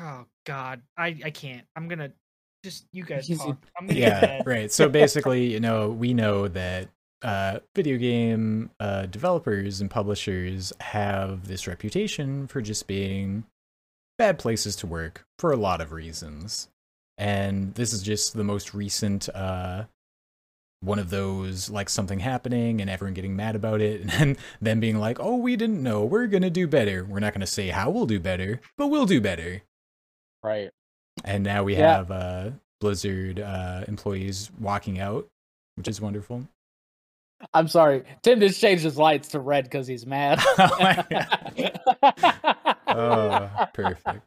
Oh God, I I can't. I'm gonna just you guys talk. I'm gonna yeah right. So basically you know we know that uh, video game uh, developers and publishers have this reputation for just being bad places to work for a lot of reasons. And this is just the most recent uh, one of those like something happening and everyone getting mad about it and then them being like oh we didn't know. We're gonna do better. We're not gonna say how we'll do better but we'll do better Right. and now we Yeah. have uh, Blizzard uh, employees walking out, which is wonderful. I'm sorry. Tim just changed his lights to red because he's mad. Oh Oh, perfect.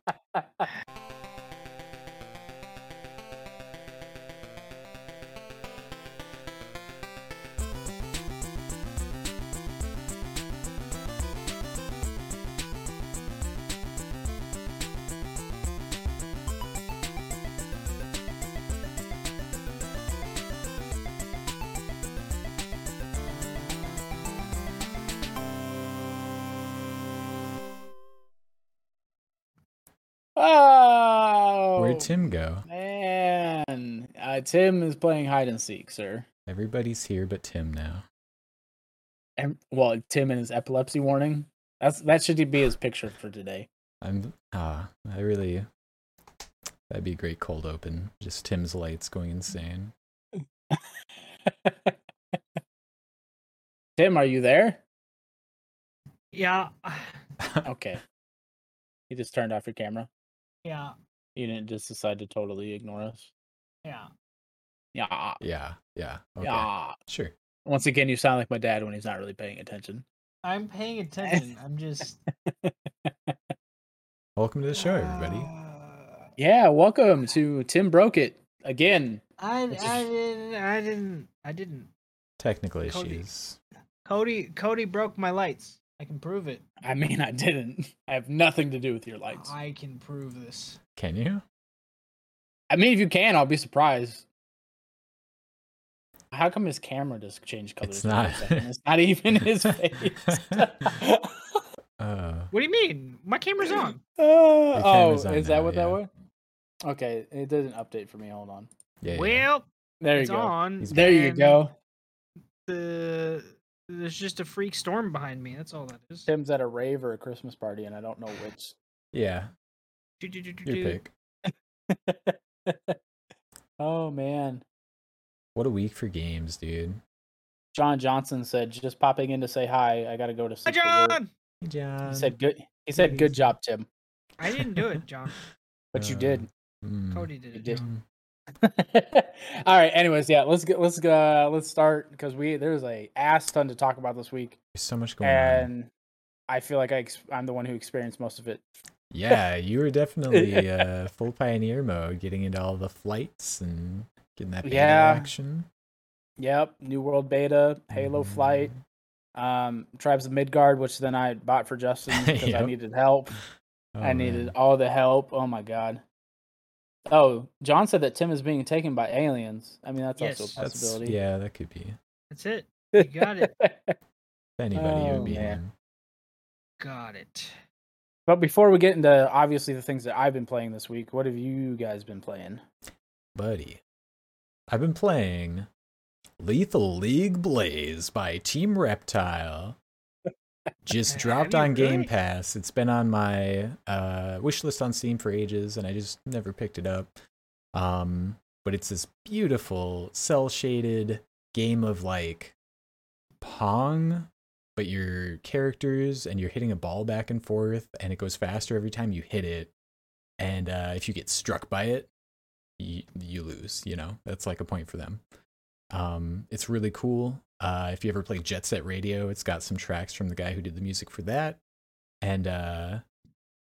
Tim go? Man, uh, Tim is playing hide and seek, sir. Everybody's here but Tim now. And well, Tim and his epilepsy warning. That's that should be his picture for today. I'm ah, I really that'd be a great cold open. Just Tim's lights going insane. Tim, are you there? Yeah, Okay. You just turned off your camera. yeah, You didn't just decide to totally ignore us. yeah. Yeah. yeah, yeah. Okay. Yeah. Sure. Once again, you sound like my dad when he's not really paying attention. I'm paying attention. I'm just. Welcome to the show, everybody. Uh, Yeah, welcome to Tim Broke It again. I, is- I didn't. I didn't. I didn't. Technical Cody. issues. Cody. Cody broke my lights. I can prove it. I mean, I didn't. I have nothing to do with your lights. I can prove this. Can you? I mean, if you can, I'll be surprised. How come his camera just changed colors? It's not. It's not even his face. Uh What do you mean? My camera's on. oh, camera's oh, on is that what yeah. that was? Okay, it doesn't update for me. Hold on. yeah. yeah. Well, There you go. on. There you go. The there's just a freak storm behind me. That's all that is. Tim's at a rave or a Christmas party, and I don't know which. Yeah. Do, do, do, do, Your do. pick. oh man, What a week for games, dude. John Johnson said, "Just popping in to say hi. I got to go to Hi, sleep." for work." John. Hey, John. He said, "Good." He said, "Good job, Tim." I didn't do it, John. But you Uh, did. mm, Cody did You it. did. All right. Anyways, yeah, let's get let's go. let's start because we there's a ass ton to talk about this week, There's so much going on. and I feel like I ex- I'm the one who experienced most of it. Yeah, you were definitely uh, full pioneer mode, getting into all the flights and getting that beta Yeah. action. Yep, New World Beta, Halo Flight, Mhm. um, Tribes of Midgard, which then I bought for Justin because I needed help. Oh, I needed man. all the help. Oh my god. Oh, John said that Tim is being taken by aliens. I mean, that's Yes. also a That's, possibility. yeah, that could be. That's it. You got it. Anybody it Oh, would be man. him. Got it. But before we get into obviously the things that I've been playing this week, what have you guys been playing? Buddy. I've been playing Lethal League Blaze by Team Reptile. Just dropped on Game? Pass. It's been on my uh, wish list on Steam for ages, and I just never picked it up. Um, but it's this beautiful cel shaded game of like Pong, but your characters and you're hitting a ball back and forth, and it goes faster every time you hit it. And uh, if you get struck by it, you, you lose. You know that's like a point for them. Um, it's really cool. Uh, if you ever play Jet Set Radio, it's got some tracks from the guy who did the music for that. And uh,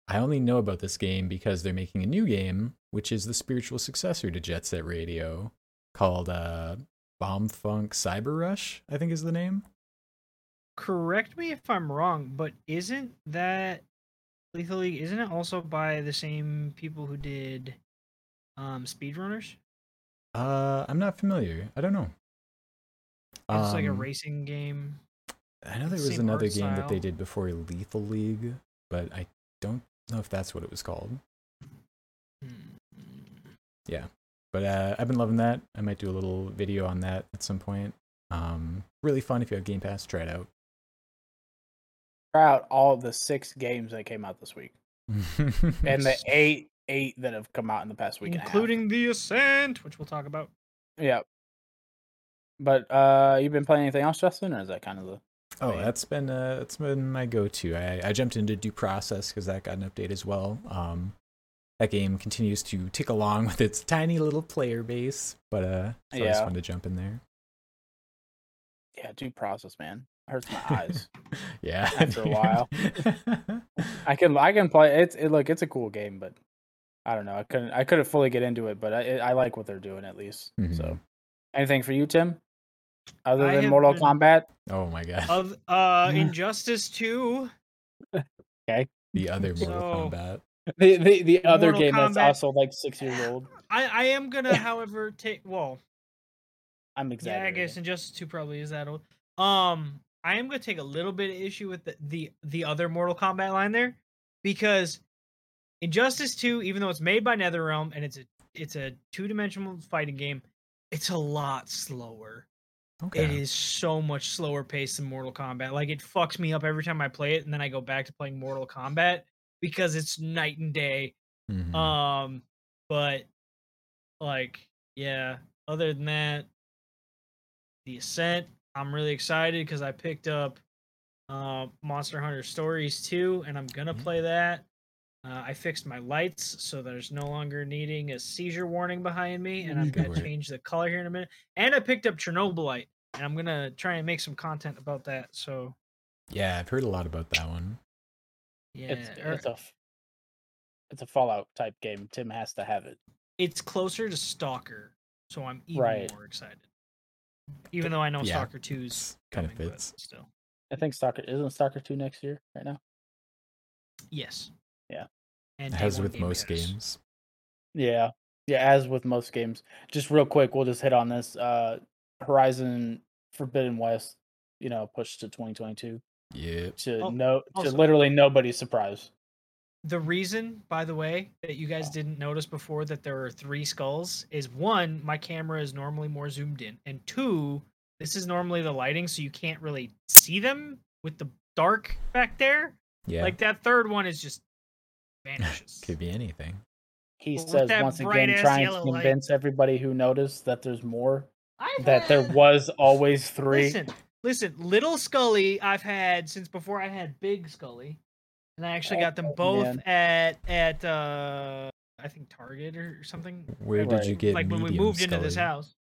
I only know about this game because they're making a new game, which is the spiritual successor to Jet Set Radio, called uh, Bomb Funk Cyber Rush. I think is the name. Correct me if I'm wrong, but isn't that Lethal League? Isn't it also by the same people who did um Speedrunners? Uh, I'm not familiar. I don't know. It's like a Um, racing game. I know there was another game that they did before Lethal League, but I don't know if that's what it was called. Hmm. But uh, I've been loving that. I might do a little video on that at some point. Um, really fun if you have Game Pass. Try it out. Out all the six games that came out this week, and the eight eight that have come out in the past week, and a half. including the Ascent, which we'll talk about. yeah. But uh, you've been playing anything else, Justin, or is that kind of the? Oh, that's been uh, that's been my go-to. I, I jumped into Due Process because that got an update as well. Um, that game continues to tick along with its tiny little player base, but uh, it's always Yeah. fun to jump in there. Yeah, due process, man. Hurts my eyes. yeah, After a while. I can I can play it's it look it's a cool game, but I don't know. I couldn't I couldn't fully get into it, but I I like what they're doing at least. So, Mhm. anything for you, Tim? Other I than Mortal been- Kombat? oh my god, Of uh, Injustice Two. okay. the other Mortal So- Kombat. The the, the other Mortal game that's also like six years old. I I am gonna, however, take well. I'm exaggerating. Yeah, I guess Injustice Two probably is that old. Um, I am gonna take a little bit of issue with the the, the other Mortal Kombat line there, because Injustice Two, even though it's made by NetherRealm and it's a it's a two dimensional fighting game, it's a lot slower. Okay. It is so much slower paced than Mortal Kombat. Like it fucks me up every time I play it, and then I go back to playing Mortal Kombat because it's night and day. Mhm. Um, but like, yeah. Other than that, the Ascent. I'm really excited because I picked up uh, Monster Hunter Stories 2, and I'm gonna Mhm. play that. Uh, I fixed my lights so there's no longer needing a seizure warning behind me, and I'm Good gonna change the color here in a minute. And I picked up Chernobylite, and I'm gonna try and make some content about that. So yeah, I've heard a lot about that one. yeah, it's er- it's a f- it's a Fallout type game. Tim has to have it. it's closer to Stalker, so I'm even Right. more excited. Even though I know Yeah, Stalker 2's It's kind of coming, fits. still. I think Stalker isn't Stalker two next year right now. Yes. Yeah. And As with Game most Pass. games. Yeah. Yeah, as with most games. Just real quick, we'll just hit on this. Uh Horizon Forbidden West, you know, pushed to 2022 Yeah. to Oh, no to also- literally nobody's surprise. The reason, by the way, that you guys didn't notice before that there are three skulls is one, my camera is normally more zoomed in, and two, this is normally the lighting, so you can't really see them with the dark back there. Yeah. Like that third one is just vanishes. Could be anything. He Well, says once again trying to yellow light- convince everybody who noticed that there's more I've that there was always three. Listen, listen, little Scully I've had since before I had Big Scully, and I actually got them Oh, both man. at at uh I think Target or something. Where did you get like when we medium moved into this house.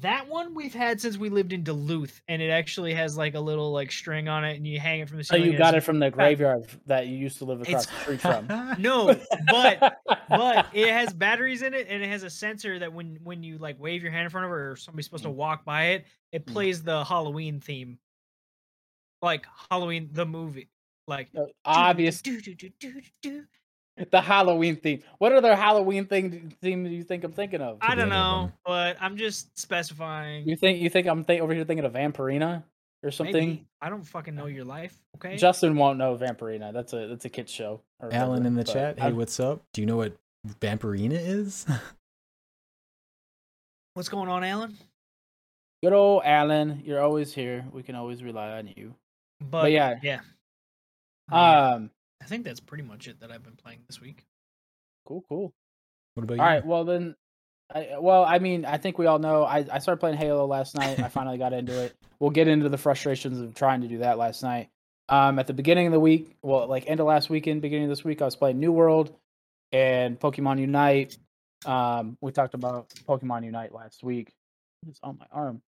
That one we've had since we lived in Duluth, and it actually has like a little like string on it, and you hang it from the So ceiling. you got it from the graveyard that you used to live across It's- the street from. No, but but it has batteries in it, and it has a sensor that when when you like wave your hand in front of it, or somebody's supposed to walk by it, it Mm. plays the Halloween theme, like Halloween the movie, like Uh, obvious do, do, do, do, do, do. the Halloween theme. What other Halloween thing theme do you think I'm thinking of? I Could be don't any of know, them. but I'm just specifying. You think you think I'm think, over here thinking of Vampirina or something? Maybe. I don't fucking know your life. Okay. Justin won't know Vampirina. That's a that's a kid show. or Alan whatever, in the but chat. Hey, I'm- what's up? Do you know what Vampirina is? What's going on, Alan? good old Alan, you're always here. We can always rely on you. But, yeah. yeah. Um, I think that's pretty much it that I've been playing this week. cool, cool. what about All you? right, well then, I, well, I mean, I think we all know. I, I started playing Halo last night. I finally got into it. We'll get into the frustrations of trying to do that last night. Um, at the beginning of the week, well, like end of last weekend, beginning of this week, I was playing New World and Pokemon Unite. Um, we talked about Pokemon Unite last week. It's on my arm.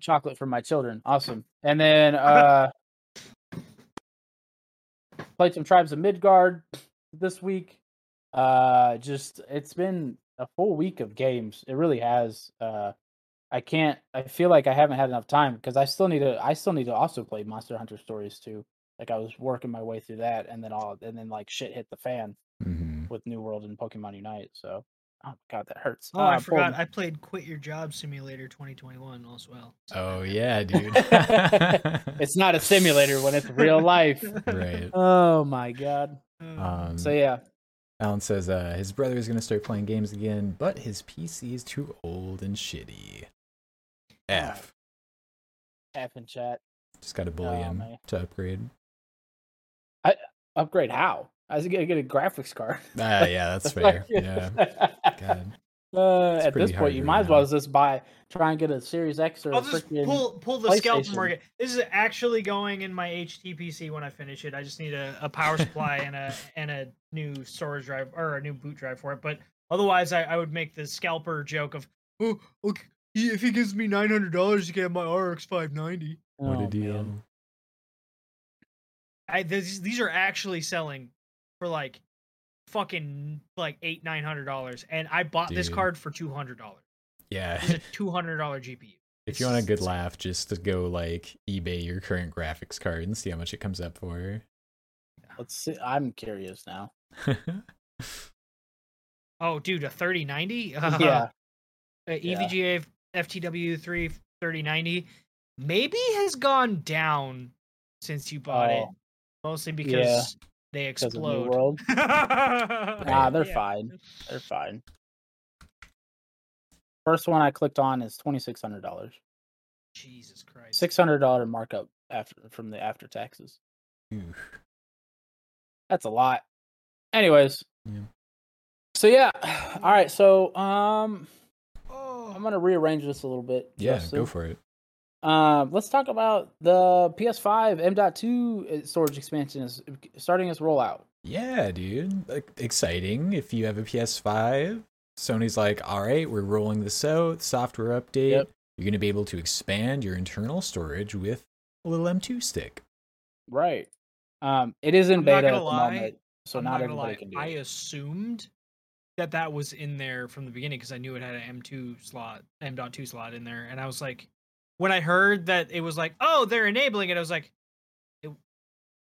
Chocolate for my children, awesome. And then uh, played some Tribes of Midgard this week. Uh, just it's been a full week of games. It really has. Uh, I can't. I feel like I haven't had enough time because I still need to. I still need to also play Monster Hunter Stories too. Like I was working my way through that, and then all, and then like shit hit the fan Mhm. with New World and Pokemon Unite. So, oh my god, that hurts. Oh, I Uh, forgot. Paul- I played Quit Your Job Simulator 2021 as well. So Oh yeah, dude. it's not a simulator when it's real life. right. Oh my god. Um, So yeah, Alan says uh, his brother is going to start playing games again, but his PC is too old and shitty. F. F in chat. Just got to bully Oh, him man. to upgrade. I Upgrade how? I was gonna get a graphics card. Ah, yeah, that's fair. Yeah. God. Uh, at this point, you might as well just buy, try and get a Series X or a I'll just pull pull the scalp market. This is actually going in my HTPC when I finish it. I just need a, a power supply and a and a new storage drive or a new boot drive for it. But otherwise, I, I would make the scalper joke of, oh, okay, if he gives me nine hundred dollars, you can have my RX five ninety. What Oh, a deal. man. I these these are actually selling for like fucking like eight nine hundred dollars, and I bought this card for two hundred dollars. Yeah. It's a two hundred dollar GPU. if you want a good It's- laugh, just to go like eBay your current graphics card and see how much it comes up for. Let's see. I'm curious now. Oh, dude, a thirty ninety. yeah. uh, Yeah. EVGA FTW 3 3090 maybe has gone down since you bought it. Oh. Mostly Yeah, because they Because of New explode. World. Nah, they're Yeah. fine. They're fine. First one I clicked on is twenty six hundred dollars. Jesus Christ. Six hundred dollar markup after from the after taxes. Oof. That's a lot. Anyways. Yeah. So yeah. All right. So um, Oh, I'm gonna rearrange this a little bit. Yeah, Justin. go for it. Um, let's talk about the PS5 M.2 uh, storage expansion is starting its rollout. Yeah, dude. Like, exciting. If you have a PS5, Sony's like, all right, we're rolling this out, software update. Yep. You're going to be able to expand your internal storage with a little M2 stick. Right. Um, it is in I'm not beta at gonna the lie, moment, so I'm not, not gonna everybody lie. can do I assumed that that was in there from the beginning because I knew it had an M2 slot, M.2 slot in there, and I was like, when I heard that it was like, oh, they're enabling it, I was like, it,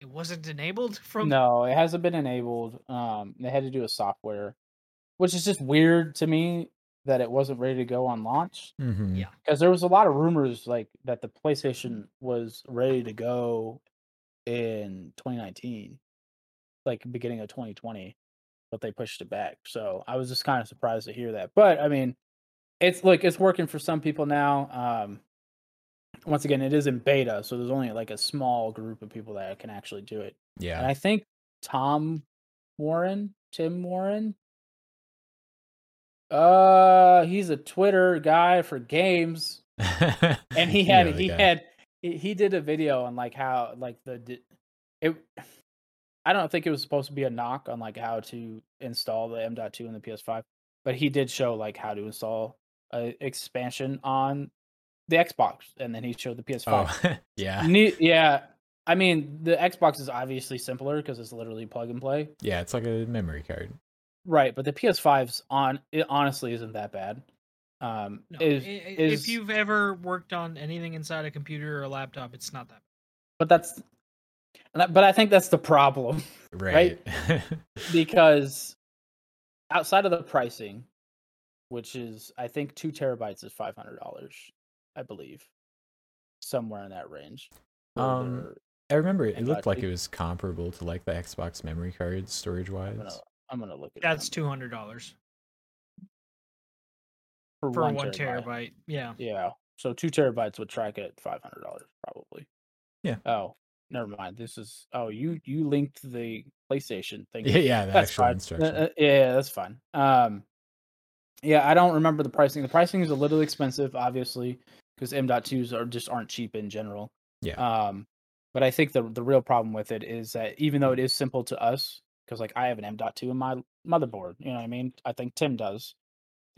it wasn't enabled from. No, it hasn't been enabled. Um, they had to do a software, which is just weird to me that it wasn't ready to go on launch. Mm-hmm. Yeah. Because there was a lot of rumors like that the PlayStation was ready to go in 2019, like beginning of 2020, but they pushed it back. So I was just kind of surprised to hear that. But I mean, it's like it's working for some people now. Um, once again, it is in beta, so there's only like a small group of people that can actually do it. Yeah. And I think Tom Warren, Tim Warren, uh, he's a Twitter guy for games, and he You had know he guy. had he, he did a video on like how like the it. I don't think it was supposed to be a knock on like how to install the M.2 in the PS5, but he did show like how to install a expansion on the Xbox, and then he showed the PS5. Oh, yeah. Ne- yeah, I mean the Xbox is obviously simpler because it's literally plug and play. Yeah, it's like a memory card. Right, but the PS5's on it honestly isn't that bad. Um, No, is, i- i- is if you've ever worked on anything inside a computer or a laptop, it's not that. but that's, but I think that's the problem Right. because outside of the pricing, which is I think two terabytes is five hundred dollars, I believe, somewhere in that range. Um, their- I remember it, it looked like it was comparable to like the Xbox memory cards storage wise. I'm gonna, I'm gonna look at That's two hundred dollars for, for one, one terabyte. terabyte. Yeah. Yeah. So two terabytes would track at five hundred dollars probably. Yeah. Oh, never mind. This is oh you you linked the PlayStation thing. Yeah, yeah, the That's actual fine. Uh, instruction. uh, yeah, that's fine. Um, yeah, I don't remember the pricing. The pricing is a little expensive, obviously, because M.2s are just aren't cheap in general. Yeah. Um, but I think the the real problem with it is that even though it is simple to us, because like I have an M.2 in my motherboard, you know what I mean. I think Tim does.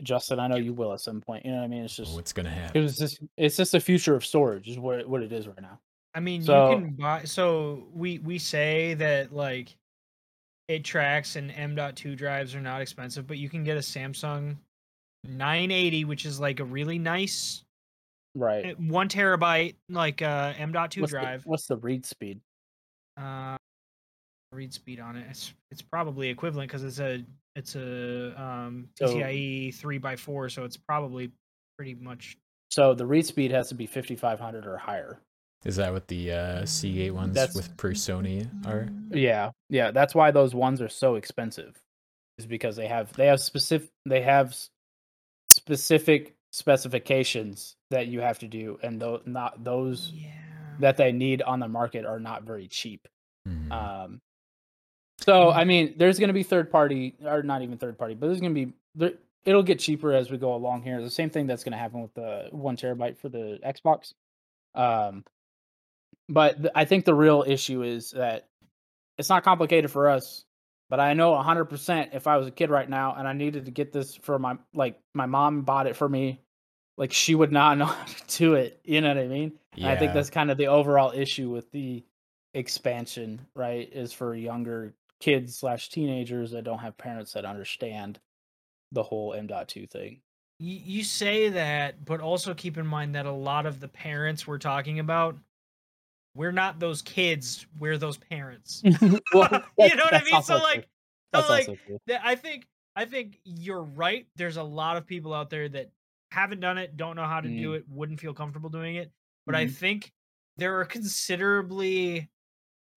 Justin, I know you will at some point. You know what I mean. It's just What's gonna happen? it's just it's just the future of storage is what what it is right now. I mean, So- you can buy. So we we say that like it tracks and M.2 drives are not expensive, but you can get a Samsung 980, which is like a really nice Right. uh, one terabyte like uh M.2 what's the- drive. what's the read speed? Uh, read speed on it. It's it's probably equivalent because it's a it's a um So- PCIe three x four, so it's probably pretty much So the read speed has to be 5500 or higher. Is that what the uh, C8 ones That's- with per Sony are? Yeah, yeah. That's why those ones are so expensive. is because they have they have specific they have s- specific specifications that you have to do, and those not those Yeah. that they need on the market are not very cheap. Mhm. Um, so. I mean, there's going to be third party, or not even third party, but there's going to be there. It'll get cheaper as we go along here. The same thing that's going to happen with the one terabyte for the Xbox. Um, but th- I think the real issue is that it's not complicated for us. But I know 100% if I was a kid right now and I needed to get this for my like my mom bought it for me, like she would not know how to do it. You know what I mean? And I think that's kind of the overall issue with the expansion, right? Is for younger kids slash teenagers that don't have parents that understand the whole M.2 thing. You say that, but also keep in mind that a lot of the parents we're talking about, we're not those kids. We're those parents. well, you know what I mean? So like, so like, also true. that I think I think you're right. There's a lot of people out there that haven't done it, don't know how to do it, wouldn't feel comfortable doing it. But I Mhm. think there are considerably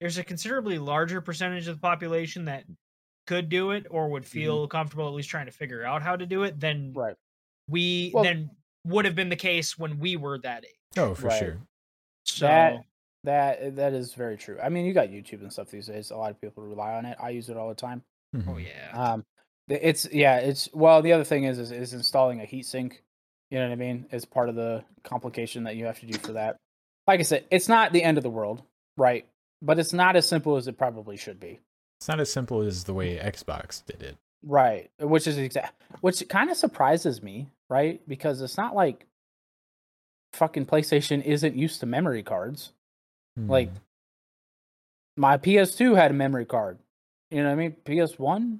there's a considerably larger percentage of the population that could do it or would feel comfortable at least trying to figure out how to do it than Right. we Well- than would have been the case when we were that age. oh, for Right. sure. So That that that is very true. I mean, you got YouTube and stuff these days. A lot of people rely on it. I use it all the time. oh Mhm. yeah. Um, it's yeah, it's well. The other thing is is, is installing a heatsink. You know what I mean? Is part of the complication that you have to do for that. Like I said, it's not the end of the world, right? But it's not as simple as it probably should be, It's not as simple as the way Xbox did it. right? Which is exact, which kind of surprises me, right? Because it's not like fucking PlayStation isn't used to memory cards. Like Mhm. my PS2 had a memory card. You know what I mean? PS1,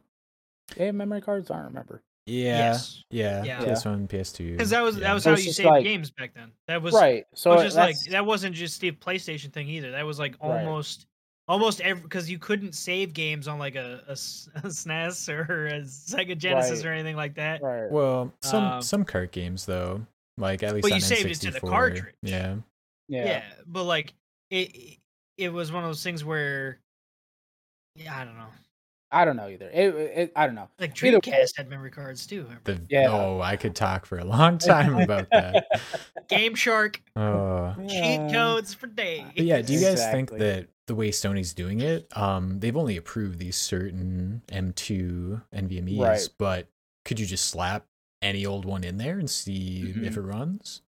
they have memory cards. I don't remember. yeah, Yes. yeah, Yeah. PS1, PS2. Because that was yeah. that was So how you saved like- games back then. That was right. So which is like that wasn't just the PlayStation thing either. That was like Right. almost almost every because you couldn't save games on like a a SNES or a Sega Genesis Right. or anything like that. right. Well, some Um, some cart games though, like at least But you on saved it to the cartridge. Yeah, Yeah. yeah. but like it it was one of those things where yeah, I don't know. I don't know either. It, it, I don't know. Like Either way- Dreamcast had memory cards too. the Yeah. oh, I could talk for a long time about that. Game Shark Oh, cheat codes for days. But yeah, do you guys think that the way Sony's doing it, um, they've only approved these certain M2 NVMe's, Right. but could you just slap any old one in there and see Mm-hmm. if it runs?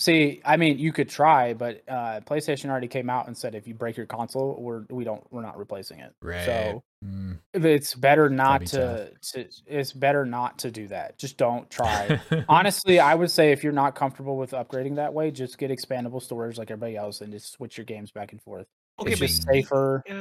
See, I mean, you could try, but uh, PlayStation already came out and said if you break your console, we're we don't we're not replacing it. Right. So Mm. it's better not to, to it's better not to do that. Just don't try. Honestly, I would say if you're not comfortable with upgrading that way, just get expandable storage like everybody else and just switch your games back and forth. okay, it's just safer. uh,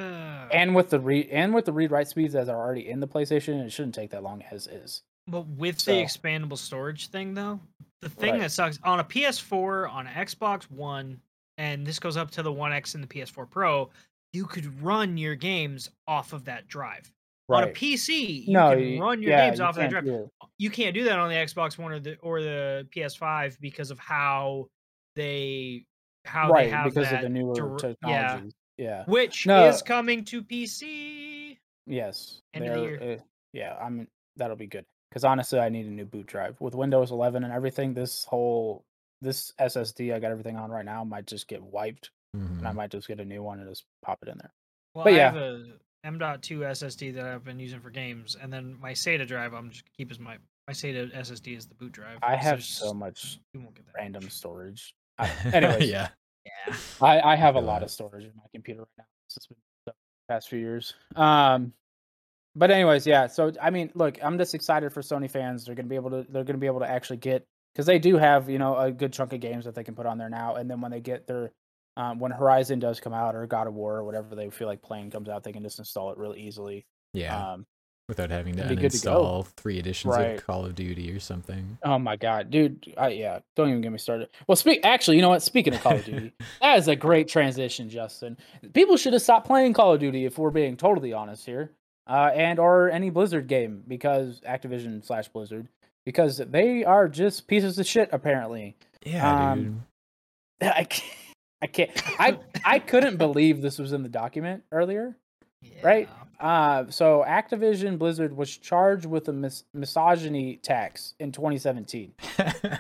And with the read and with the read write speeds that are already in the PlayStation, it shouldn't take that long as is. But with So- the expandable storage thing, though, the thing Right. that sucks on a PS4, on an Xbox One, and this goes up to the One X and the PS4 Pro, you could run your games off of that drive. On a PC, you no, can run your yeah, games you off of that drive. You can't do that on the Xbox One or the or the PS5 because of how they how right they have because that of the newer dir- technologies. yeah, Yeah. which No. is coming to PC. Yes. End of the they're, uh, yeah, I mean that'll be good. Because honestly, I need a new boot drive with Windows 11 and everything. This whole this SSD I got everything on right now might just get wiped, Mhm. and I might just get a new one and just pop it in there. Well, But I yeah. have a M.2 SSD that I've been using for games, and then my SATA drive I'm just keep as my my SATA SSD is the boot drive. I have there's so much you won't get that random much. storage. I, anyways, yeah. Yeah. I, I have a lot of storage in my computer right now. It's been the past few years. Um, but anyways, yeah. So I mean, look, I'm just excited for Sony fans. They're gonna be able to. They're gonna be able to actually get because they do have you know a good chunk of games that they can put on there now. And then when they get their um, when Horizon does come out or God of War or whatever they feel like playing comes out, they can just install it really easily. Yeah. Um, Without having to good to three editions Right. of Call of Duty or something. oh my god, dude! I, yeah, don't even get me started. Well, speak. Actually, you know what? Speaking of Call of Duty, that is a great transition, Justin. People should have stopped playing Call of Duty if we're being totally honest here, uh, and or any Blizzard game because Activision slash Blizzard because they are just pieces of shit. Apparently, Yeah, Um, dude. I can't. I can't. I I couldn't believe this was in the document earlier. Right? Yeah. Uh, so Activision Blizzard was charged with a mis- misogyny tax in 2017.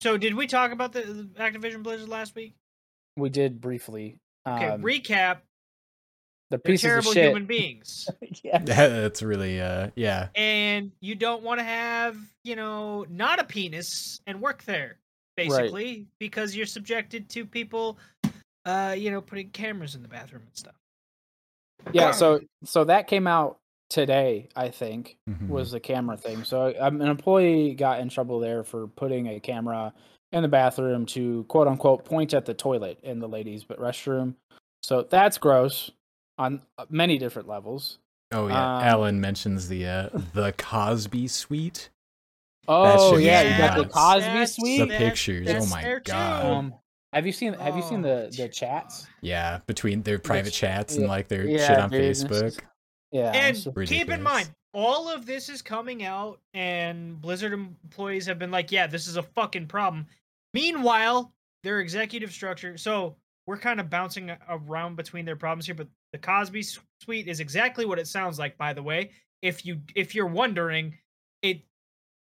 So did we talk about the, the Activision Blizzard last week? We did briefly. Okay, Um, recap. The They're pieces of terrible shit. human beings. yeah. That's really uh yeah. and you don't want to have you know not a penis and work there basically because you're subjected to people uh you know putting cameras in the bathroom and stuff Yeah. So so that came out today. I think Mhm. was the camera thing. So um, an employee got in trouble there for putting a camera in the bathroom to quote unquote point at the toilet in the ladies' but restroom. So that's gross on uh, many different levels. Oh yeah. Um, Alan mentions the uh the Cosby suite. Oh yeah, you got the. Cosby That's- suite. The that- pictures. Oh my god. Um, have you seen Have you seen the the chats? Yeah, between their private chats and like their yeah, shit on dude, Facebook. just- Yeah, and it's just- keep in mind all of this is coming out and blizzard employees have been like yeah this is a fucking problem meanwhile their executive structure so we're kind of bouncing around between their problems here but the cosby S- suite is exactly what it sounds like by the way. If you if you're wondering it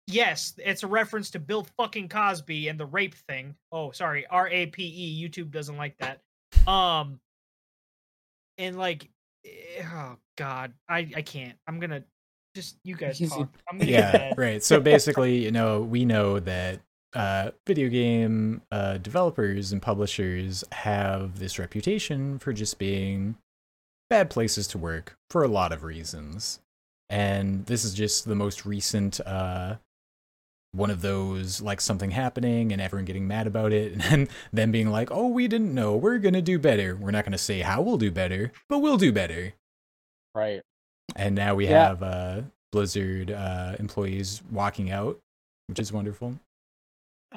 yes it's a reference to bill fucking cosby and the rape thing. Oh sorry r-a-p-e youtube doesn't like that. Um and like eh, oh god i i can't. I'm gonna just you guys talk. i'm gonna yeah right. So basically you know we know that uh, video game uh, developers and publishers have this reputation for just being bad places to work for a lot of reasons and this is just the most recent uh, one of those like something happening and everyone getting mad about it and then being like oh we didn't know we're gonna do better we're not gonna say how we'll do better but we'll do better right. and now we Yeah. have uh, Blizzard uh, employees walking out, which is wonderful.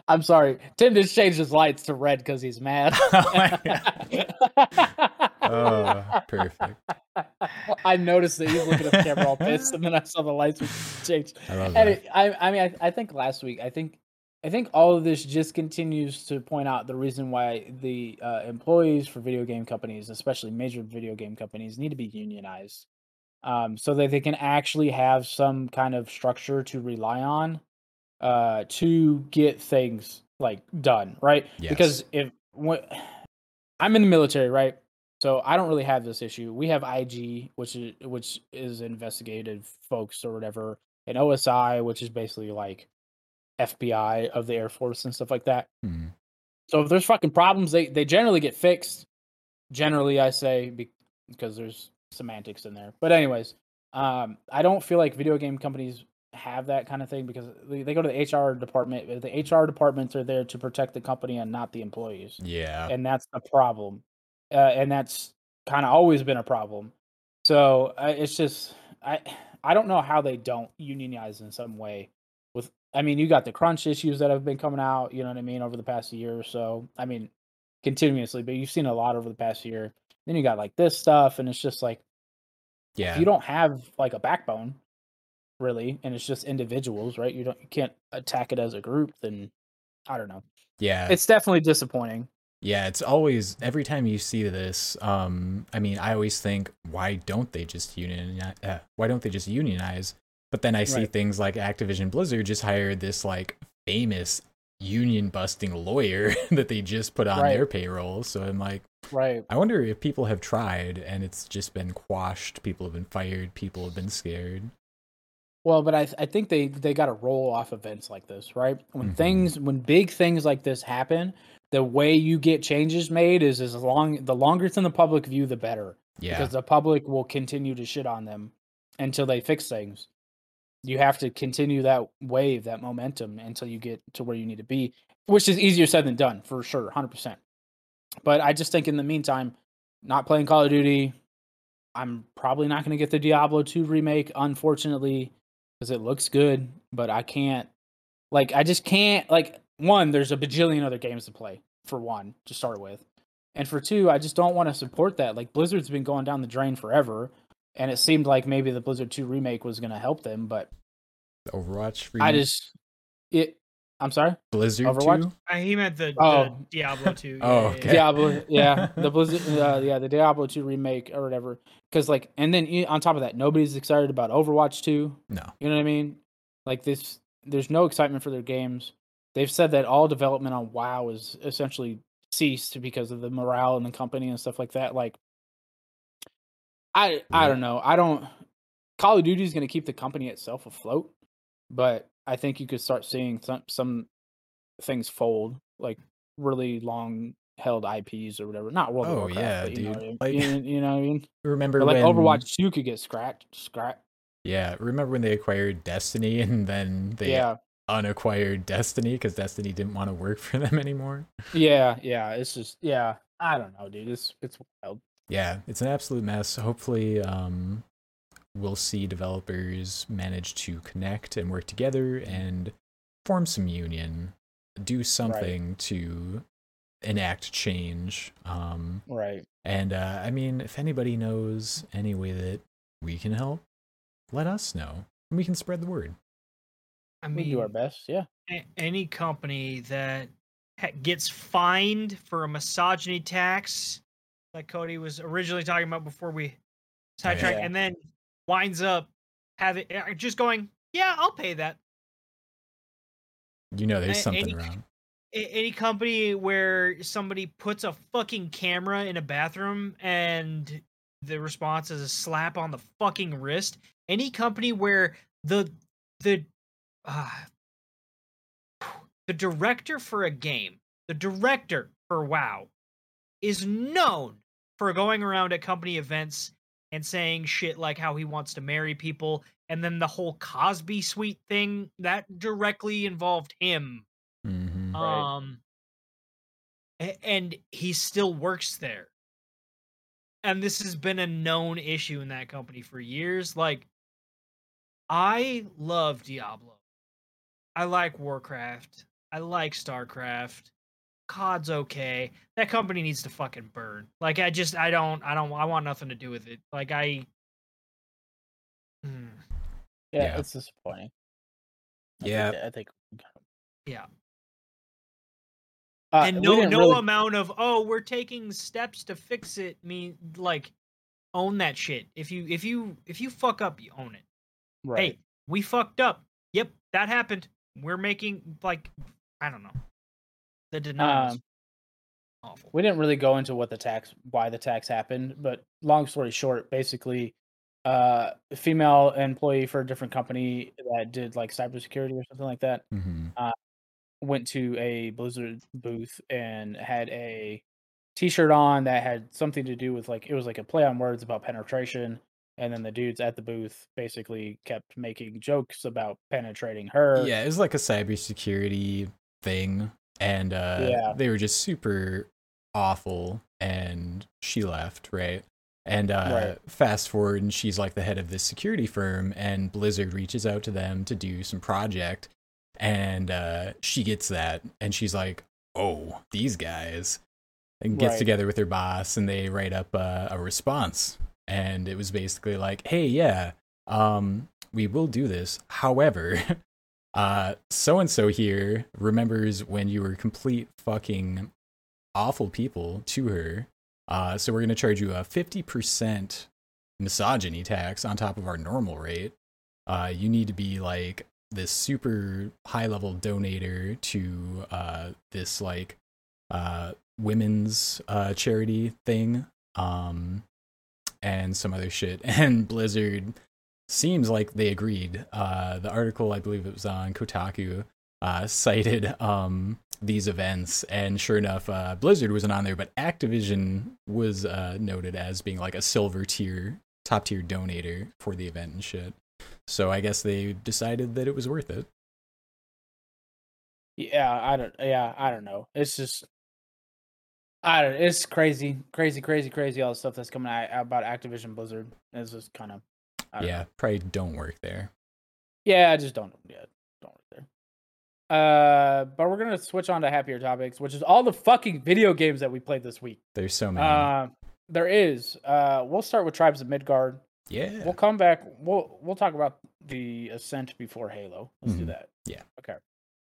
I'm sorry. Tim just changed his lights to red because he's mad. Oh Oh, perfect. I noticed that he's looking at the camera all pissed, and then I saw the lights would change. I love And that. it, I, I mean, I, I think last week, I think, I think all of this just continues to point out the reason why the uh, employees for video game companies, especially major video game companies, need to be unionized, um, so that they can actually have some kind of structure to rely on, uh, to get things like done, right? Yes. Because if what I'm in the military, right? So I don't really have this issue. We have IG, which is which is investigative folks or whatever, and OSI, which is basically like FBI of the Air Force and stuff like that. Hmm. So if there's fucking problems, they they generally get fixed. Generally, I say because there's semantics in there. But anyways, um, I don't feel like video game companies have that kind of thing because they, they go to the HR department. The HR departments are there to protect the company and not the employees Yeah. and that's the problem uh, and that's kind of always been a problem so uh, it's just i i don't know how they don't unionize in some way with i mean you got the crunch issues that have been coming out you know what i mean over the past year or so i mean continuously but you've seen a lot over the past year then you got like this stuff and it's just like Yeah. if you don't have like a backbone really and it's just individuals right you don't you can't attack it as a group then i don't know yeah. it's definitely disappointing Yeah, it's always every time you see this. Um, I mean, I always think, why don't they just unionize? Uh, why don't they just unionize? But then I see Right. things like Activision Blizzard just hired this like famous union busting lawyer that they just put on Right. their payroll. So I'm like, right I wonder if people have tried and it's just been quashed. People have been fired. People have been scared. Well, but I I think they they got to roll off events like this, right? When Mhm. things when big things like this happen, the way you get changes made is as long the longer it's in the public view, the better, Yeah. because the public will continue to shit on them until they fix things. You have to continue that wave, that momentum until you get to where you need to be, which is easier said than done for sure, hundred percent. But I just think in the meantime, not playing Call of Duty, I'm probably not going to get the Diablo 2 remake, unfortunately, because it looks good, but I can't, like, I just can't, like, one, there's a bajillion other games to play, for one, to start with. And for two, I just don't want to support that. Like, Blizzard's been going down the drain forever, and it seemed like maybe the Blizzard 2 remake was going to help them, but Overwatch. I just, it, I'm sorry. Blizzard Overwatch? 2? Uh, he meant the, the Oh. Diablo 2. Oh, yeah, okay. Diablo, yeah, the Blizzard, uh, yeah, the Diablo 2 remake or whatever. Because like, and then on top of that, nobody's excited about Overwatch 2. No. You know what I mean? Like this, there's no excitement for their games. They've said that all development on WoW is essentially ceased because of the morale in the company and stuff like that. Like, I I don't know. I don't. Call of Duty is going to keep the company itself afloat, but I think you could start seeing some some things fold, like really long held IPs or whatever. Not World of Oh, Warcraft, yeah, but you know what I mean? Like- you, you know what I mean? Remember Or like when Overwatch 2 could get scrapped, scrapped. Yeah, remember when they acquired Destiny and then they Yeah, unacquired Destiny because Destiny didn't want to work for them anymore? yeah, yeah. It's just yeah. I don't know, dude. It's it's wild. Yeah, it's an absolute mess. Hopefully, um, we'll see developers manage to connect and work together and form some union, do something to enact change. Um, Right. and uh, I mean, if anybody knows any way that we can help, let us know, and we can spread the word. I We do our best. Yeah. a- any company that ha- gets fined for a misogyny tax, like Cody was originally talking about before we sidetracked, yeah. and then winds up having uh, just going, yeah, I'll pay that. You know, there's something any- wrong. Any company where somebody puts a fucking camera in a bathroom and the response is a slap on the fucking wrist any company where the the uh, the director for a game the director for wow is known for going around at company events and saying shit like how he wants to marry people and then the whole cosby suite thing that directly involved him. Hmm um a- and he still works there. And this has been a known issue in that company for years like i love diablo. I like warcraft. I like starcraft cod's okay that company needs to fucking burn like i just i don't i don't i want nothing to do with it like i Hmm. Yeah. Yeah. It's disappointing. I Yeah. Think, I think. Yeah. Uh, and no no really- amount of oh we're taking steps to fix it mean like own that shit if you if you if you fuck up you own it right. hey we fucked up yep that happened we're making like i don't know the denial Um, awful. we didn't really go into what the tax why the tax happened but long story short basically uh a female employee for a different company that did like cybersecurity or something like that hmm went to a blizzard booth and had a t-shirt on that had something to do with like it was like a play on words about penetration and then the dudes at the booth basically kept making jokes about penetrating her. Yeah, it was like a cybersecurity thing, and uh, Yeah. they were just super awful. And she left, right? And uh, Right. fast forward, and she's like the head of this security firm, and Blizzard reaches out to them to do some project, and uh, she gets that, and she's like, "Oh, these guys," and gets Right. together with her boss, and they write up uh, a response, and it was basically like, "Hey, yeah, um, we will do this. However." uh so and so here remembers when you were complete fucking awful people to her. Uh so we're going to charge you a 50% misogyny tax on top of our normal rate. Uh you need to be like this super high level donator to uh this like uh women's uh charity thing um and some other shit. And blizzard seems like they agreed. Uh, the article, I believe it was on Kotaku, uh, cited um, these events, and sure enough, uh, Blizzard wasn't on there, but Activision was uh, noted as being like a silver tier, top tier donator for the event and shit. So I guess they decided that it was worth it. yeah i don't yeah i don't know it's just i don't it's crazy crazy crazy crazy all the stuff that's coming out about activision blizzard it's just kind of Yeah, know. probably don't work there. Yeah, I just don't. Yeah, don't work there. Uh, but we're gonna switch on to happier topics, which is all the fucking video games that we played this week. There's so many. Uh, there is. Uh, we'll start with Tribes of Midgard. yeah. We'll come back. We'll we'll talk about the Ascent before Halo. Let's do Mhm. that. Yeah. Okay.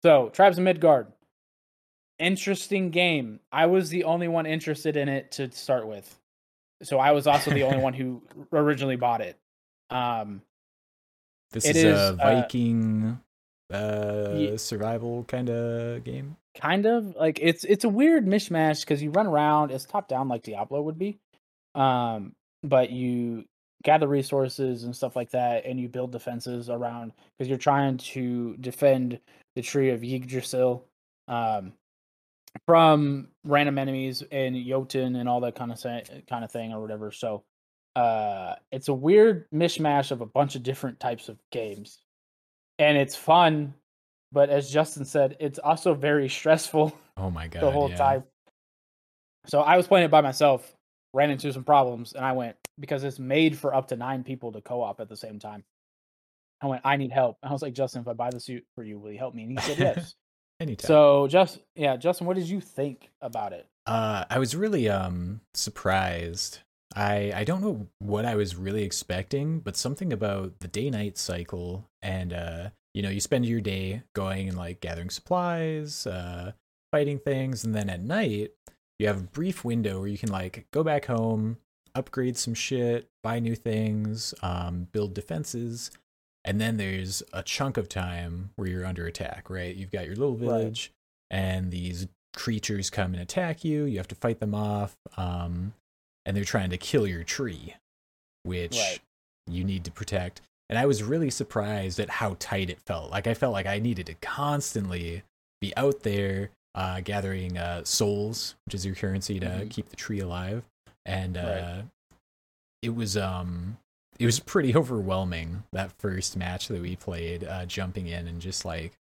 So, Tribes of Midgard. Interesting game. I was the only one interested in it to start with. So I was also the only one who originally bought it. Um This is, is, a uh, Viking uh, Ye- survival kind of game. kind of like it's it's a weird mishmash because you run around it's top down like diablo would be um but you gather resources and stuff like that and you build defenses around because you're trying to defend the tree of yggdrasil um from random enemies and jotun and all that kind of sa- kind of thing or whatever so uh it's a weird mishmash of a bunch of different types of games and it's fun but as Justin said, it's also very stressful Oh my god! the whole yeah. time. So I was playing it by myself, ran into some problems, and I went because it's made for up to nine people to co-op at the same time. I went, I need help. I was like, Justin, if I buy the suit for you, will you help me? And he said yes. Anytime. so just yeah, Justin, what did you think about it? Uh, I was really um surprised. I I don't know what I was really expecting, but something about the day night cycle and uh you know you spend your day going and like gathering supplies, uh fighting things, and then at night you have a brief window where you can like go back home, upgrade some shit, buy new things, um, build defenses, and then there's a chunk of time where you're under attack. Right, you've got your little Right. village, and these creatures come and attack you. You have to fight them off, um, and they're trying to kill your tree, which Right. you need to protect. And I was really surprised at how tight it felt. Like I felt like I needed to constantly be out there uh, gathering uh, souls, which is your currency to Mhm. keep the tree alive. And uh, Right. it was um, it was pretty overwhelming that first match that we played, uh, jumping in and just like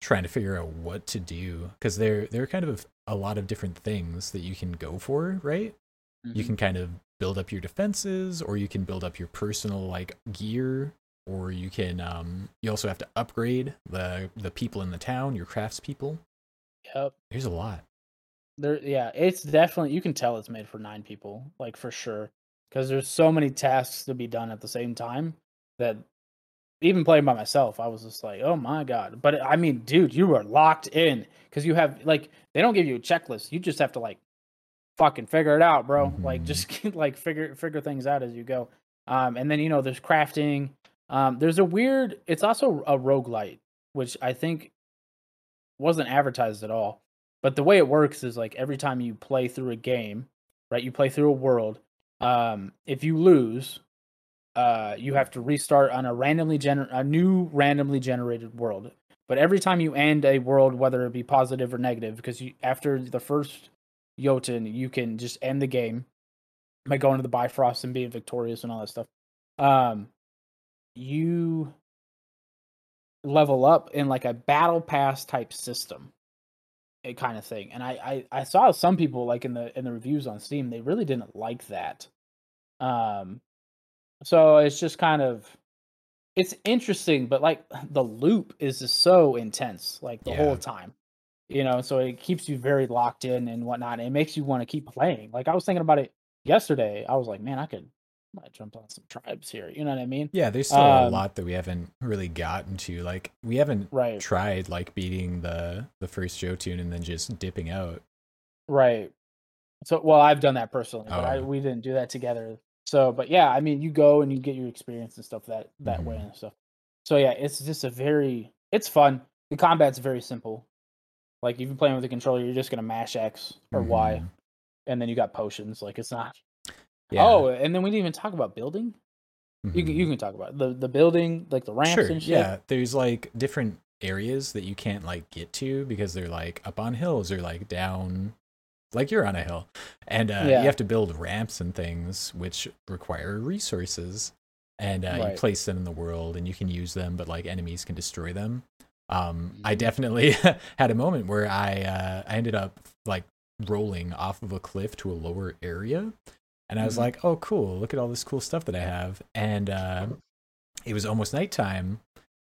trying to figure out what to do because there there are kind of a lot of different things that you can go for, right? You Mhm. can kind of build up your defenses, or you can build up your personal like gear, or you can um you also have to upgrade the the people in the town, your craftspeople. Yep. There's a lot. There, yeah, it's definitely you can tell it's made for nine people, like for sure, because there's so many tasks to be done at the same time that even playing by myself, I was just like, oh my god. But I mean, dude, you are locked in because you have like they don't give you a checklist. You just have to like fucking figure it out, bro. Like Mhm. just like figure figure things out as you go. Um, and then you know there's crafting. Um, there's a weird. It's also a roguelite, which I think wasn't advertised at all. But the way it works is like every time you play through a game, right? You play through a world. Um, if you lose, uh, you have to restart on a randomly gener- a new randomly generated world. But every time you end a world, whether it be positive or negative, because you after the first Jotun, you can just end the game by going to the Bifrost and being victorious and all that stuff. Um, you level up in like a battle pass type system a kind of thing and I, I i saw some people like in the in the reviews on steam they really didn't like that um so it's just kind of it's interesting but like the loop is just so intense like the Yeah. whole time you know so it keeps you very locked in and whatnot and it makes you want to keep playing like i was thinking about it yesterday i was like man i could might jump on some tribes here you know what i mean Yeah, there's still a Um, lot that we haven't really gotten to. Like we haven't right tried like beating the the first Jotun and then just dipping out. Right. So, well, I've done that personally, but I, Oh. we didn't do that together. So, but yeah, I mean, you go and you get your experience and stuff that that way Mhm. and stuff. So yeah, it's just a very, it's fun. The combat's very simple. Like if you're playing with a controller, you're just gonna mash X or Y, Mhm. and then you got potions. Like it's not. Yeah. Oh, and then we didn't even talk about building. You can Mhm. you can talk about it. the the building, like the ramps sure and shit. yeah there's like different areas that you can't like get to because they're like up on hills or like down like you're on a hill and uh, Yeah. you have to build ramps and things which require resources and uh, you place them in the world and you can use them but like enemies can destroy them um i Mhm. definitely had a moment where i uh i ended up like rolling off of a cliff to a lower area and i was Mhm. like oh cool look at all this cool stuff that i have and uh it was almost nighttime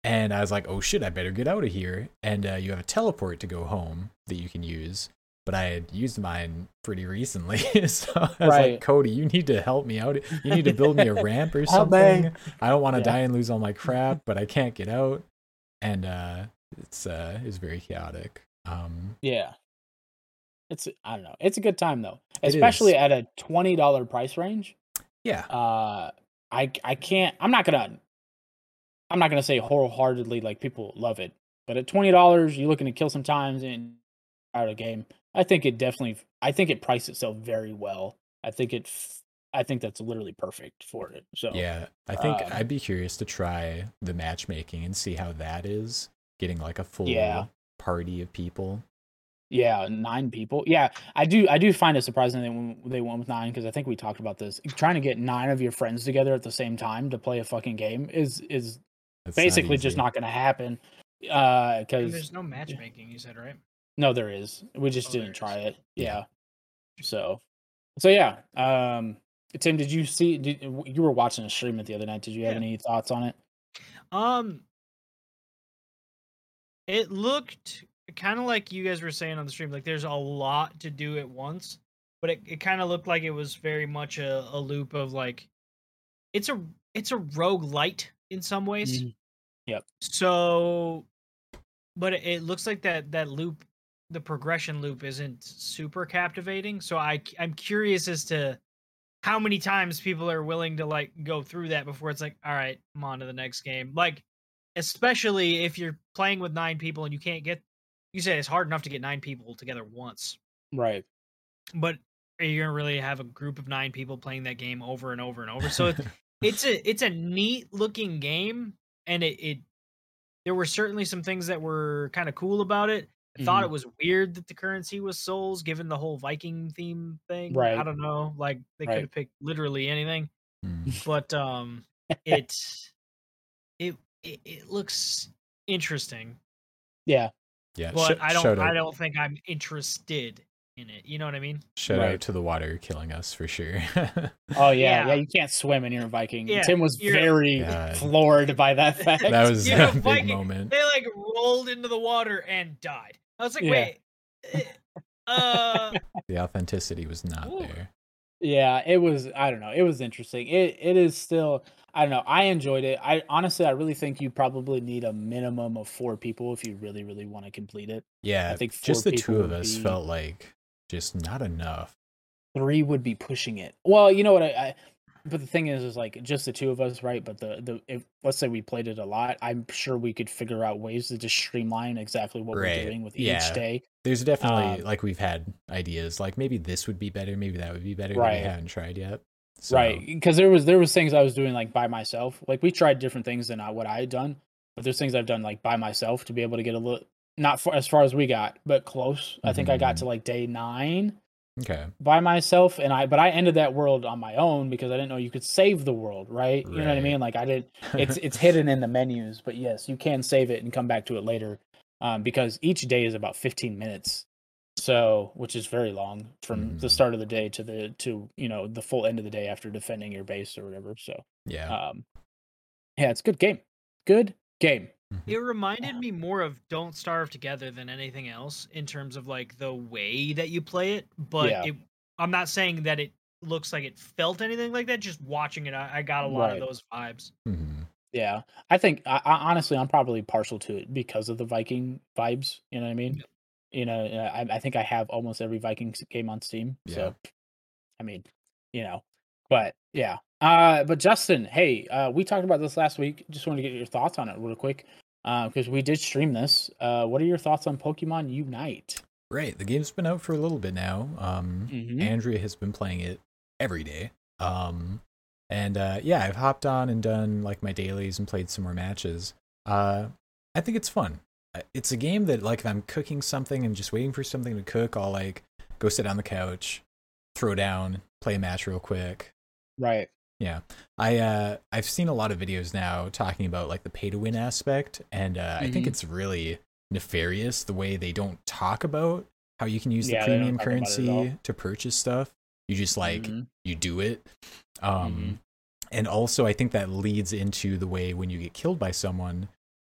and i was like oh shit i better get out of here and uh, you have a teleport to go home that you can use but i had used mine pretty recently so i was Right. like cody you need to help me out you need to build me a ramp or something i don't want to Yeah. die and lose all my crap but i can't get out and uh it's uh is very chaotic. Um, Yeah. It's I don't know. It's a good time though, especially at a twenty dollar price range. yeah, Uh, I I can't. I'm not gonna. I'm not gonna say wholeheartedly like people love it, but at twenty dollars, you're looking to kill some times and out a game. I think it definitely. I think it priced itself very well. I think it. f- I think that's literally perfect for it. So yeah. I think um, I'd be curious to try the matchmaking and see how that is. Getting like a full Yeah. party of people. Yeah, nine people. Yeah, I do. I do find it surprising they they went with nine because I think we talked about this. Trying to get nine of your friends together at the same time to play a fucking game is is That's basically just not going to happen. Uh, because there's no matchmaking. You said right? no, there is. We just Oh, didn't is. try it. Yeah. Yeah. So, so yeah. Um, Tim, did you see? Did, you were watching a stream it the other night? Did you have Yeah. any thoughts on it? Um, it looked kind of like you guys were saying on the stream. Like there's a lot to do at once, but it, it kind of looked like it was very much a, a loop of like, it's a it's a roguelite in some ways. Mhm. Yep. So, but it, it looks like that that loop, the progression loop, isn't super captivating. So I I'm curious as to how many times people are willing to like go through that before it's like, all right, I'm on to the next game. Like, especially if you're playing with nine people and you can't get, you say it's hard enough to get nine people together once, Right. but are you gonna really have a group of nine people playing that game over and over and over? So it's it's a it's a neat looking game, and it, it there were certainly some things that were kind of cool about it. I thought Mhm. it was weird that the currency was souls, given the whole Viking theme thing. Right. I don't know, like they could have picked literally anything, Mm. but um, it it it, it looks interesting, Yeah. Yeah, but sh- I don't I don't think I'm interested in it. You know what I mean? Shout Right. out to the water killing us for sure. Oh yeah, yeah. Yeah. You can't swim and you're a Viking. Yeah, Tim was very God. floored by that fact. that was a big Viking- moment. They like rolled into the water and died. I was like, Yeah. wait, eh, uh, The authenticity was not Ooh. there. Yeah, it was. I don't know. It was interesting. It it is still. I don't know. I enjoyed it. I honestly, I really think you probably need a minimum of four people if you really, really want to complete it. Yeah, I think just the two of us be- felt like just not enough. Three would be pushing it. Well, you know what? I, I but the thing is, is like just the two of us, right? But the the if let's say we played it a lot, I'm sure we could figure out ways to just streamline exactly what Right. we're doing with Yeah. each day. There's definitely Um, like we've had ideas like maybe this would be better, maybe that would be better that Right. we haven't tried yet. So, Right, because there was there was things I was doing like by myself. Like we tried different things than I, what I had done, but there's things I've done like by myself to be able to get a little not far, as far as we got, but close. I think I got to like day nine Okay. by myself, and I but I ended that world on my own because I didn't know you could save the world. Right, you know what I mean? Like I didn't. It's it's hidden in the menus, but yes, you can save it and come back to it later, um, because each day is about 15 minutes. So, which is very long from the Mhm. start of the day to the to you know the full end of the day after defending your base or whatever. So, yeah. um, yeah, it's a good game. Good game. It reminded me more of Don't Starve Together than anything else in terms of like the way that you play it. But Yeah. it, I'm not saying that it looks like it felt anything like that. Just watching it, I, I got a lot Right. of those vibes. Mhm. Yeah, I think I, I, honestly, I'm probably partial to it because of the Viking vibes. You know what I mean? Yep. You know, I, I think I have almost every Viking game on Steam. So, I mean, you know, but yeah. Uh, but Justin, hey, uh, we talked about this last week. Just wanted to get your thoughts on it real quick because we did stream this. Uh, what are your thoughts on Pokemon Unite? Right. The game's been out for a little bit now. Um, Mhm. Andrea has been playing it every day. Um, and uh, yeah, I've hopped on and done like my dailies and played some more matches. Uh, I think it's fun. Uh, It's a game that like if I'm cooking something and just waiting for something to cook, I'll like go sit on the couch, throw down, play a match real quick. Right. I uh I've seen a lot of videos now talking about like the pay to win aspect, and uh, I think Mhm. it's really nefarious the way they don't talk about how you can use Yeah, the premium talk about it at all. currency to purchase stuff. You just like Mhm. you do it. Um Mhm. and also I think that leads into the way when you get killed by someone,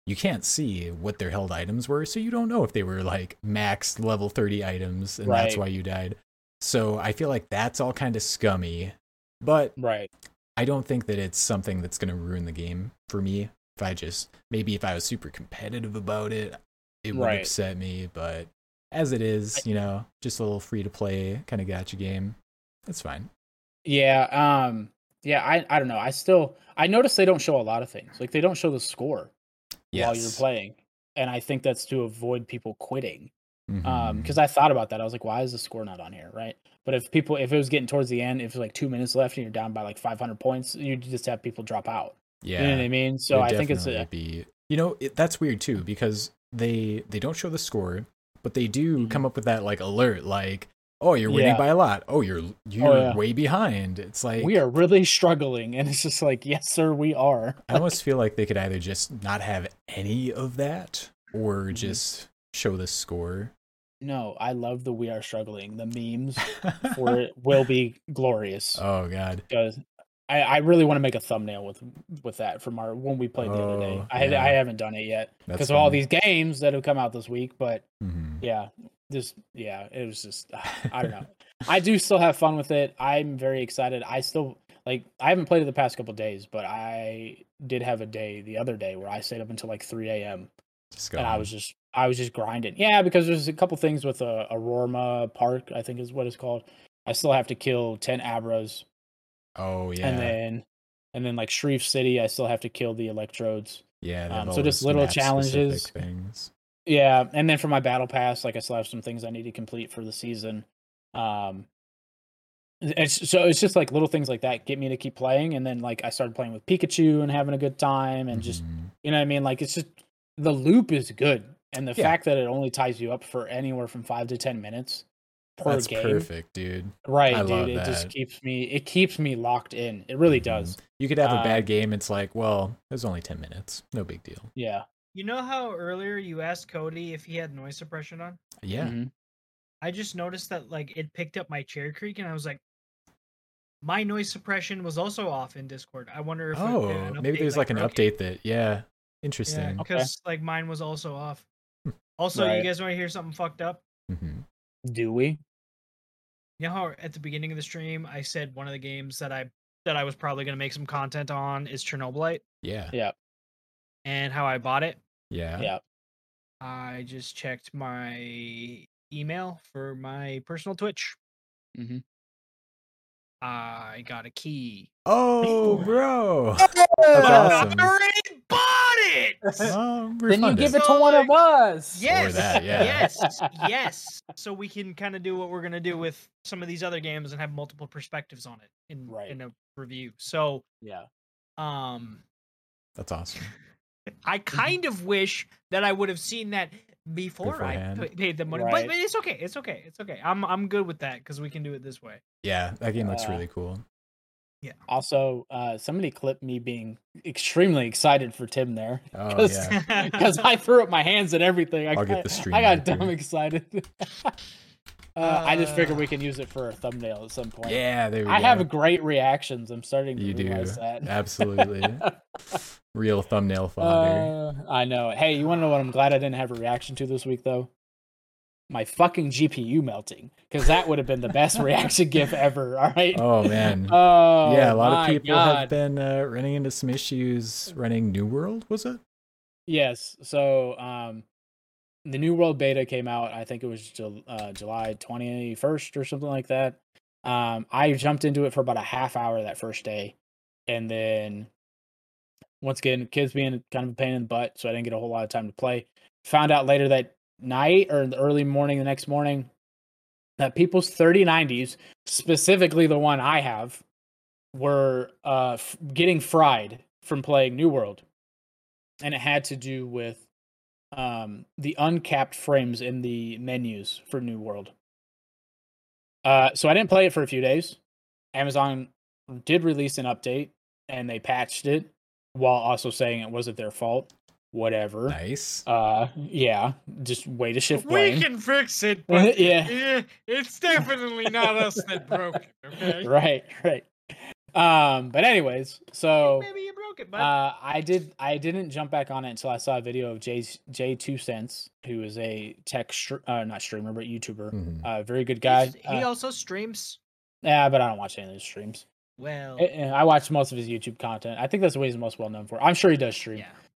you can't see what their held items were, so you don't know if they were like max level 30 items and that's why you died. So I feel like that's all kind of scummy. But Right. I don't think that it's something that's going to ruin the game for me. if I just maybe if I was super competitive about it, it would Right. upset me. But as it is, you know, just a little free to play kind of gotcha game. It's fine. Yeah, um yeah, I I don't know. I still I notice they don't show a lot of things. Like they don't show the score while you're playing. And I think that's to avoid people quitting. Um Mhm. because I thought about that. I was like, why is the score not on here, right? But if people if it was getting towards the end, if it's like 2 minutes left and you're down by like 500 points, you just have people drop out. yeah, You know what I mean? So I think it's a be you know it, that's weird too because they they don't show the score, but they do Mhm. come up with that like alert like oh you're winning Yeah. by a lot oh you're you're yeah. way behind. It's like we are really struggling and it's just like, yes sir, we are. I almost feel like they could either just not have any of that or Mhm. just show the score. No, I love the we are struggling. The memes for it will be glorious. oh god. because I, I really want to make a thumbnail with with that from our when we played the other day. Oh, I yeah. I haven't done it yet because of all these games that have come out this week. But Mhm. yeah, just yeah, it was just I don't know. I do still have fun with it. I'm very excited. I still like I haven't played it the past couple days, but I did have a day the other day where I stayed up until like 3 a.m. And I was just I was just grinding. Yeah, because there's a couple things with uh, Auroma Park, I think is what it's called. I still have to kill 10 Abras Oh yeah. and then and then like Shivre City, I still have to kill the electrodes. yeah, um, so just little challenges. things. Yeah, and then for my battle pass, like I still have some things I need to complete for the season. Um, it's so it's just like little things like that get me to keep playing, and then like I started playing with Pikachu and having a good time, and just Mhm. you know what I mean. Like it's just the loop is good, and the Yeah. fact that it only ties you up for anywhere from five to ten minutes per That's game, perfect, dude. right, I dude? love it just keeps me it keeps me locked in. It really Mhm. does. You could have a Um, bad game. It's like, well, it was only ten minutes. No big deal. Yeah. You know how earlier you asked Cody if he had noise suppression on? Yeah. Mhm. I just noticed that like it picked up my chair creak, and I was like, my noise suppression was also off in Discord. I wonder if it- Oh, an maybe there's like an broke it. update that. Yeah. Yeah, Interesting. Okay. because like mine was also off. Also, Right. you guys want to hear something fucked up? hmm Do we? You know how at the beginning of the stream I said one of the games that I that I was probably gonna make some content on is Chernobylite, Yeah. Yeah. and how I bought it. Yeah. Yeah. I just checked my email for my personal Twitch. Mhm. I got a key. Oh, bro. That's awesome. I already bought it. Oh, Then you give it. it to So, one of us. Yes, that, yeah. yes, yes. So we can kind of do what we're gonna do with some of these other games and have multiple perspectives on it in Right. in a review. So, Yeah. um, That's awesome. I kind of wish that I would have seen that before Beforehand. I paid the money, Right. but, but it's okay. It's okay. It's okay. I'm I'm good with that because we can do it this way. Yeah, that game looks Uh, really cool. Also, uh, somebody clipped me being extremely excited for Tim there Oh 'cause- yeah. because I threw up my hands and everything. I, I'll get the stream I got dumb too. excited. uh, I just figured Uh, we can use it for a thumbnail at some point. Yeah, there we I go. have great reactions. I'm starting to You do. realize that. Absolutely. Real thumbnail fodder. Uh, I know. Hey, you want to know what I'm glad I didn't have a reaction to this week though? My fucking GPU melting because that would have been the best reaction gif ever. All right. oh man. Oh, yeah, a lot of people have been uh, running into some issues running New World, was it? Yes. So, um, the New World beta came out. I think it was Jul- uh, July twenty first or something like that. Um, I jumped into it for about a half hour that first day, and then once again, kids being kind of a pain in the butt, so I didn't get a whole lot of time to play. Found out later that night or the early morning the next morning that people's 3090s, specifically the one I have, were uh, f- getting fried from playing New World and it had to do with um, the uncapped frames in the menus for New World. Uh, so I didn't play it for a few days. Amazon did release an update and they patched it while also saying it wasn't their fault. Whatever. Nice. Uh, yeah, just way to shift blame. we can fix it, but yeah, eh, it's definitely not us that broke it. Okay. right, right. Um, but anyways, so Maybe you broke it, but Uh, I did. I didn't jump back on it until I saw a video of Jay J Two Cents, who is a tech, str- uh, not streamer, but YouTuber. Mhm. Uh, very good guy. he Uh, also streams. yeah, but I don't watch any of his streams. Well, I, I watch most of his YouTube content. I think that's the what he's most well known for. I'm sure he does stream.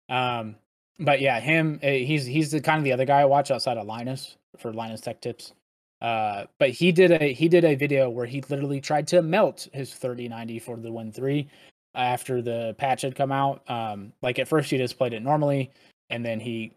yeah. Um, but yeah, him. eh, He's he's the kind of the other guy I watch outside of Linus for Linus Tech Tips. Uh, but he did a he did a video where he literally tried to melt his 3090 for the Win Three after the patch had come out. Um, like at first he just played it normally, and then he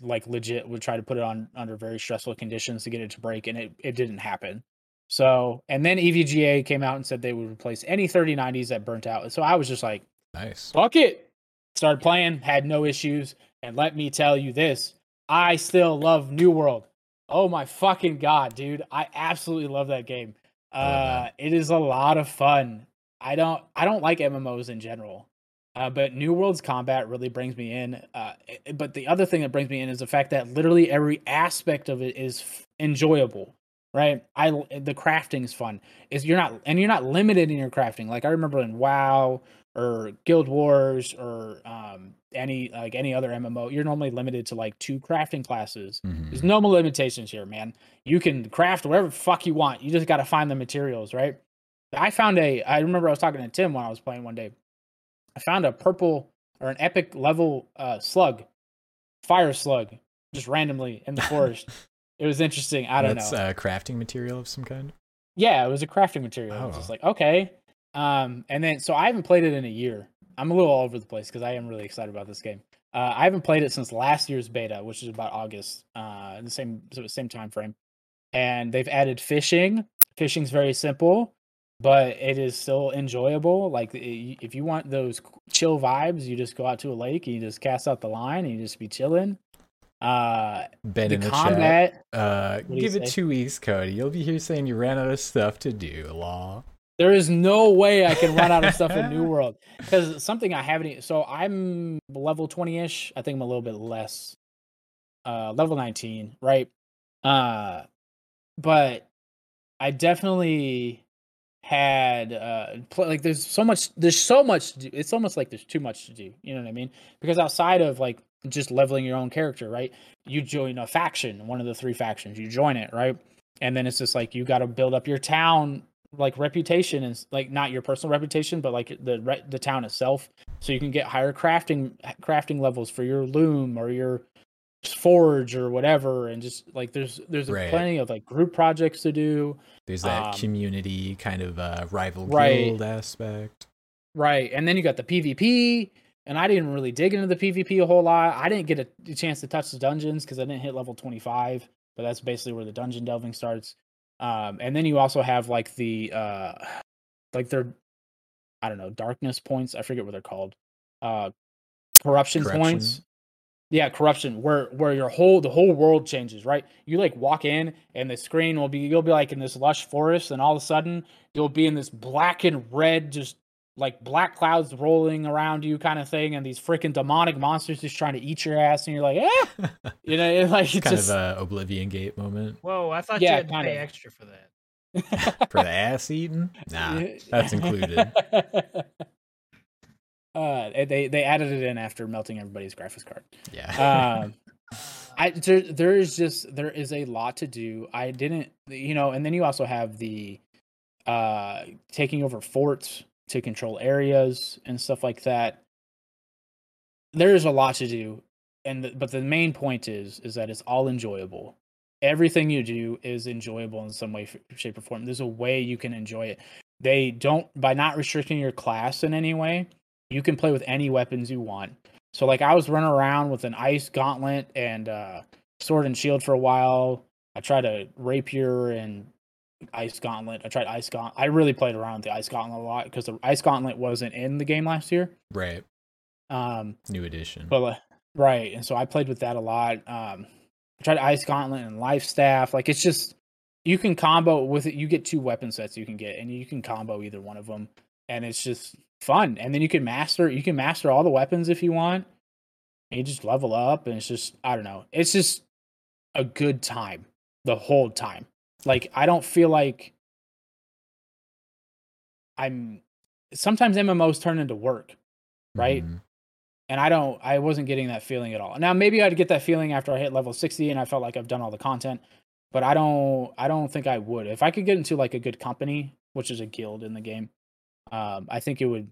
like legit would try to put it on under very stressful conditions to get it to break, and it it didn't happen. So and then EVGA came out and said they would replace any 3090s that burnt out. So I was just like Nice. fuck it. Started playing, had no issues, and let me tell you this: I still love New World. Oh my fucking god, dude! I absolutely love that game. Uh, it is a lot of fun. I don't, I don't like MMOs in general, uh, but New World's combat really brings me in. Uh, i- but the other thing that brings me in is the fact that literally every aspect of it is f- enjoyable. Right, I the crafting is fun. Is you're not and you're not limited in your crafting. Like I remember in WoW, or Guild Wars or um, any like any other MMO, you're normally limited to like two crafting classes. Mhm. There's no more limitations here, man. You can craft whatever the fuck you want. You just got to find the materials, right? I found a. I remember I was talking to Tim when I was playing one day. I found a purple or an epic level uh, slug, fire slug, just randomly in the forest. it was interesting. I don't That's know. That's uh, crafting material of some kind. Yeah, it was a crafting material. I was just Oh. like, okay. Um, and then so I haven't played it in a year. I'm a little all over the place because I am really excited about this game. Uh, I haven't played it since last year's beta, which is about August, uh, the same same time frame. And they've added fishing. Fishing's very simple, but it is still enjoyable. Like if you want those chill vibes, you just go out to a lake and you just cast out the line and you just be chilling. Uh, Ben the in the combat. chat. Uh, give it say? two weeks, Cody. You'll be here saying you ran out of stuff to do. Law. There is no way I can run out of stuff in New World because something I haven't. So I'm level twenty ish. I think I'm a little bit less. Uh, level nineteen, right? Uh, but I definitely had uh pl- like there's so much there's so much to do. it's almost like there's too much to do you know what i mean because outside of like just leveling your own character right you join a faction one of the three factions you join it right and then it's just like you got to build up your town like reputation is like not your personal reputation but like the re- the town itself so you can get higher crafting crafting levels for your loom or your forge or whatever and just like there's there's Right. plenty of like group projects to do There's that Um, community kind of uh, rival Right. guild aspect. Right. And then you got the PvP. And I didn't really dig into the PvP a whole lot. I didn't get a, a chance to touch the dungeons because I didn't hit level 25, but that's basically where the dungeon delving starts. Um, and then you also have like the uh like their I don't know, darkness points. I forget what they're called. Uh corruption, Corruption. points. Yeah, corruption, where where your whole the whole world changes, right? You like walk in and the screen will be you'll be like in this lush forest, and all of a sudden you'll be in this black and red, just like black clouds rolling around you kind of thing, and these freaking demonic monsters just trying to eat your ass, and you're like, eh, you know, it, like it's kind just of a Oblivion Gate moment Whoa, I thought Yeah, you had to pay of. extra for that. for the ass eating. Nah, that's included. uh, they they added it in after melting everybody's graphics card. Yeah. um i there, there is just there is a lot to do i didn't you know and then you also have the uh taking over forts to control areas and stuff like that. There's a lot to do and the, but the main point is is that it's all enjoyable. Everything you do is enjoyable in some way shape or form. There's a way you can enjoy it. They don't by not restricting your class in any way you can play with any weapons you want. So like I was running around with an ice gauntlet and uh sword and shield for a while. I tried a rapier and ice gauntlet. I tried ice gauntlet. I really played around with the ice gauntlet a lot because the ice gauntlet wasn't in the game last year. right. Um New edition. but right, and so I played with that a lot. Um I tried ice gauntlet and life staff. Like it's just you can combo with it. You get two weapon sets you can get, and you can combo either one of them, and it's just fun. And then you can master you can master all the weapons if you want. And you just level up, and it's just I don't know. It's just a good time the whole time. Like I don't feel like I'm. Sometimes MMOs turn into work, right? Mhm. and I don't I wasn't getting that feeling at all. Now maybe I'd get that feeling after I hit level 60 and I felt like I've done all the content, but I don't I don't think I would. If I could get into like a good company, which is a guild in the game, um I think it would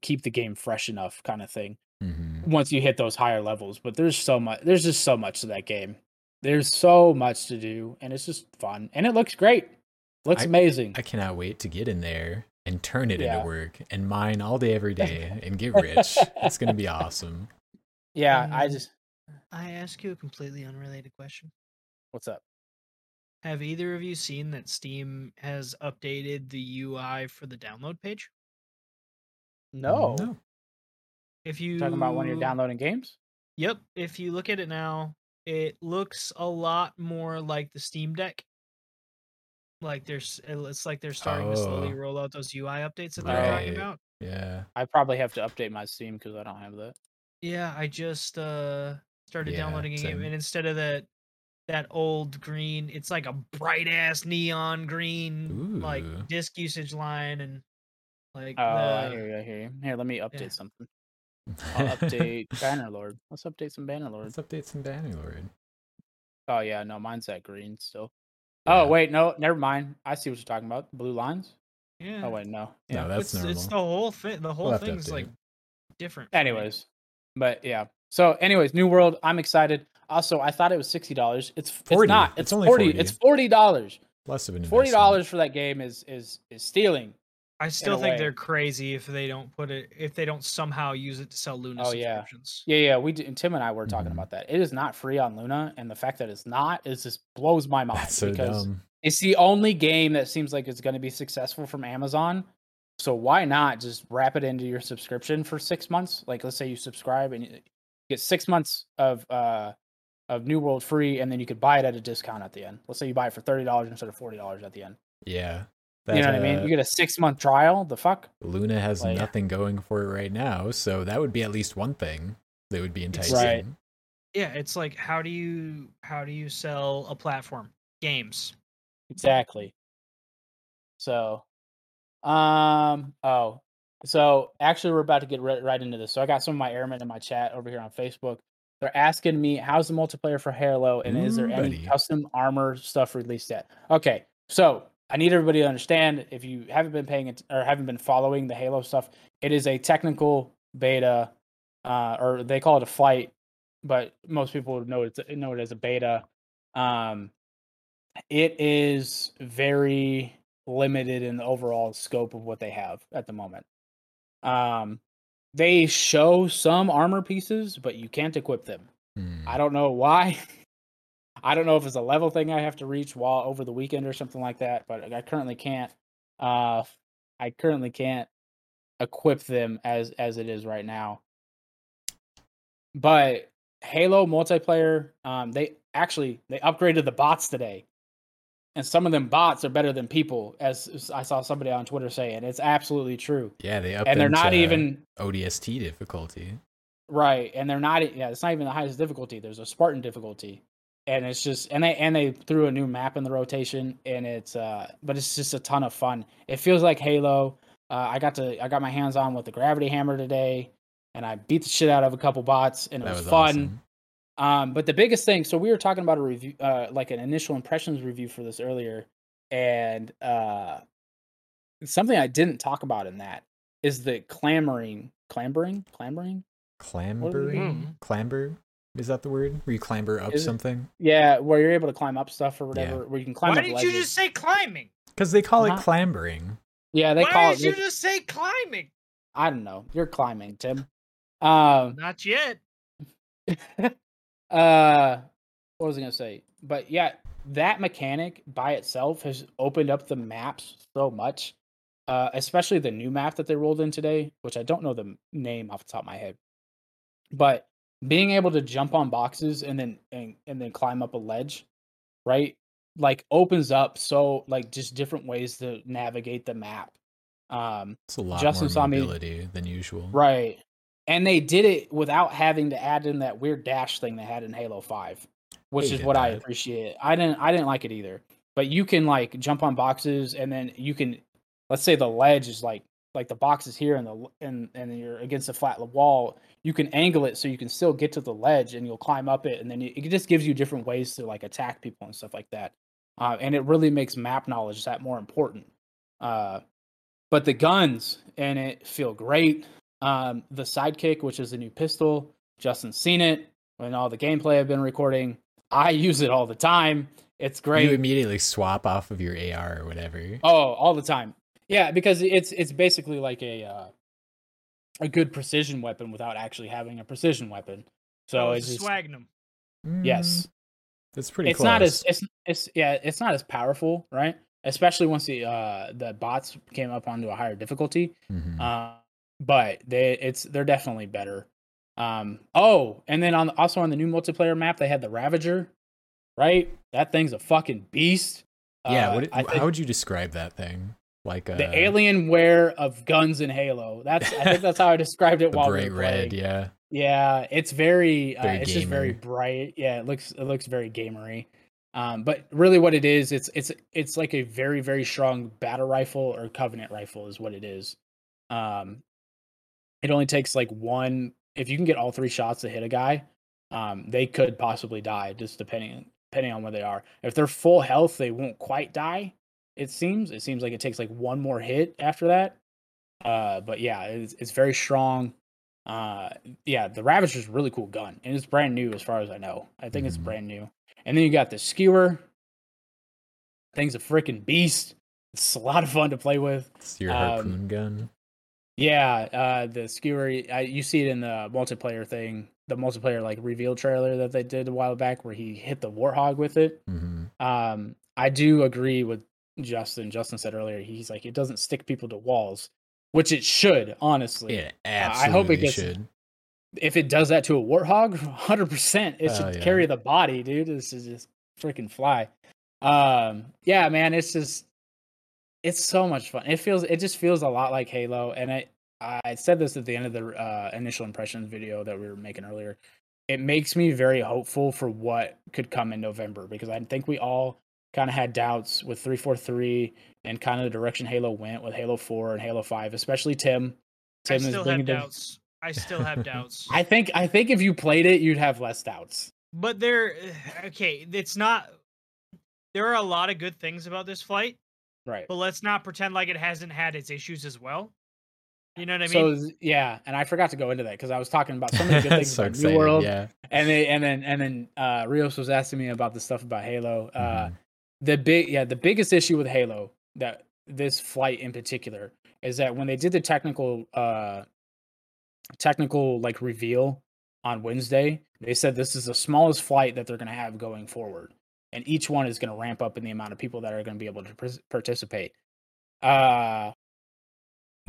keep the game fresh enough kind of thing. Mm-hmm. once you hit those higher levels. But there's so much. There's just so much to that game. There's so much to do, and it's just fun, and it looks great. Looks I- amazing. I cannot wait to get in there and turn it Yeah. into work and mine all day, every day, and get rich. it's gonna be awesome. yeah, I Um, just. I ask you a completely unrelated question. What's up? Have either of you seen that Steam has updated the UI for the download page? No. no. If you Talking about when you're downloading games. Yep. If you look at it now, it looks a lot more like the Steam Deck. Like there's, it's like they're starting to slowly Oh. roll out those UI updates that they're talking Right. about. Yeah. I probably have to update my Steam because I don't have that. Yeah, I just uh started Yeah, downloading a game, same. and instead of that that old green, it's like a bright ass neon green like Ooh. disk usage line, and like Oh, I the- hear you. I hear you. Here, let me update Yeah. something. I'll update Bannerlord. Let's update some Bannerlord. Let's update some Bannerlord. Oh yeah, no, mine's that green still. Oh, yeah. Oh wait, no, never mind. I see what you're talking about. Blue lines. Oh, yeah. Oh wait, no. No, that's it's, it's the whole thing. The whole have to thing's like different. for me. Anyways, but yeah. So, anyways, New World. I'm excited. Also, I thought it was sixty dollars. It's 40. It's not. It's It's, only forty. 40. It's forty dollars. Less of an forty dollars for that game is is is stealing. I still think way. they're crazy if they don't put it if they don't somehow use it to sell Luna Oh, yeah. subscriptions. Yeah, yeah. We did, Tim and I were talking Mhm. about that. It is not free on Luna, and the fact that it's not is just blows my mind That's so because dumb. it's the only game that seems like it's going to be successful from Amazon. So why not just wrap it into your subscription for six months? Like, let's say you subscribe and you get six months of uh of New World free, and then you could buy it at a discount at the end. Let's say you buy it for thirty dollars instead of forty dollars at the end. Yeah. You know That, what I mean? uh, You get a six month trial. The fuck? Luna has Like- nothing going for it right now, so that would be at least one thing that would be enticing. Right. Yeah, it's like how do you how do you sell a platform? Games. Exactly. So, um, oh, so actually, we're about to get right, right into this. So I got some of my airmen in my chat over here on Facebook. They're asking me, "How's the multiplayer for Halo, and is there Ooh, any custom armor stuff released yet?" Okay, so I need everybody to understand if you haven't been paying it or haven't been following the Halo stuff, it is a technical beta, uh, or they call it a flight, but most people would know it know it as a beta. Um, it is very limited in the overall scope of what they have at the moment. Um, they show some armor pieces, but you can't equip them. Hmm. I don't know why. I don't know if it's a level thing I have to reach while over the weekend or something like that, but I currently can't. Uh, I currently can't equip them as as it is right now. But Halo multiplayer, um, they actually they upgraded the bots today, and some of them bots are better than people, as I saw somebody on Twitter say, and it's absolutely true. yeah, they up and they're not even ODST difficulty. Right, and they're not. Yeah, it's not even the highest difficulty. There's a Spartan difficulty, and it's just and they and they threw a new map in the rotation, and it's uh, but it's just a ton of fun. It feels like Halo. Uh, I got to I got my hands on with the gravity hammer today, and I beat the shit out of a couple bots, and it was, was fun. awesome. Um, but the biggest thing, so we were talking about a review, uh, like an initial impressions review for this earlier, and uh, something I didn't talk about in that is the clamoring clambering, clambering. Clambering? Clamber? Is that the word? Where you clamber up Is it- something? Yeah, where you're able to climb up stuff or whatever, Yeah. where you can climb Why up didn't ledges. you just say climbing? Because they call Uh-huh. it clambering. Yeah, they Why call it. Why did you just say climbing? I don't know. You're climbing, Tim. Um, Not yet. uh, what was I gonna say? But yeah, that mechanic by itself has opened up the maps so much. Uh, especially the new map that they rolled in today, which I don't know the name off the top of my head. But being able to jump on boxes and then and, and then climb up a ledge, right? Like opens up so like just different ways to navigate the map. Um, It's a lot Justin more saw me- mobility than usual. Right. And they did it without having to add in that weird dash thing they had in Halo 5, which is what I appreciate. I didn't I didn't like it either. But you can like jump on boxes and then you can let's say the ledge is like like the box is here and the and and you're against a flat wall, you can angle it so you can still get to the ledge and you'll climb up it and then it, just gives you different ways to like attack people and stuff like that. Uh, and it really makes map knowledge that more important. Uh, but the guns in it feel great. Um, the sidekick, which is a new pistol, Justin's seen it and all the gameplay I've been recording. I use it all the time. It's great. You immediately swap off of your AR or whatever. Oh, all the time. Yeah, because it's it's basically like a uh, a good precision weapon without actually having a precision weapon. So Oh, it's it's a just, swagnum. yes, it's pretty it's close. not as it's it's yeah it's not as powerful, right? Especially once the uh the bots came up onto a higher difficulty. Mhm. Uh, but they it's they're definitely better. Um oh, and then on also on the new multiplayer map they had the Ravager, right? That thing's a fucking beast. yeah, Uh, what, I think how would you describe that thing? Like a, the Alienware of guns in Halo. That's I think that's how I described it while we bright were red, yeah. Yeah, it's very, uh, Very it's just very bright. Yeah, it looks it looks very gamery. Um, but really, what it is, it's it's it's like a very very strong battle rifle or covenant rifle is what it is. Um, it only takes like one. If you can get all three shots to hit a guy, um, they could possibly die just depending depending on where they are. If they're full health, they won't quite die. It seems. It seems like it takes like one more hit after that. Uh, but yeah, it's it's very strong. Uh, yeah, the Ravager's a really cool gun, and it's brand new as far as I know. I think it's Mhm. brand new. And then you got the skewer. Thing's a freaking beast. It's a lot of fun to play with. It's your Um, harpoon gun. Yeah, uh, the skewer. I, you see it in the multiplayer thing, the multiplayer like reveal trailer that they did a while back, where he hit the warthog with it. hmm Um, I do agree with Justin. Justin said earlier, he's like, it doesn't stick people to walls, which it should, honestly. It I hope it gets- should. if it does that to a warthog, hundred percent, it Oh, should yeah. carry the body, dude. This is just freaking fly. Um, yeah, man, it's just it's so much fun. It feels it just feels a lot like Halo, and I I said this at the end of the uh, initial impressions video that we were making earlier. It makes me very hopeful for what could come in November because I think we all kind of had doubts with 343 and kind of the direction Halo went with Halo 4 and Halo 5, especially Tim. I Tim is still bringing have the- doubts. I still have doubts. I think I think if you played it, you'd have less doubts. But there, okay, it's not. There are a lot of good things about this flight, Right. but let's not pretend like it hasn't had its issues as well. You know what I so mean? s- yeah, and I forgot to go into that because I was talking about so many good things so about excited, New World, yeah. and they, and then and then uh, Rios was asking me about the stuff about Halo. Uh, Mhm. The big yeah, the biggest issue with Halo that this flight in particular is that when they did the technical uh technical like reveal on Wednesday, they said this is the smallest flight that they're going to have going forward, and each one is going to ramp up in the amount of people that are going to be able to pres- participate. Uh,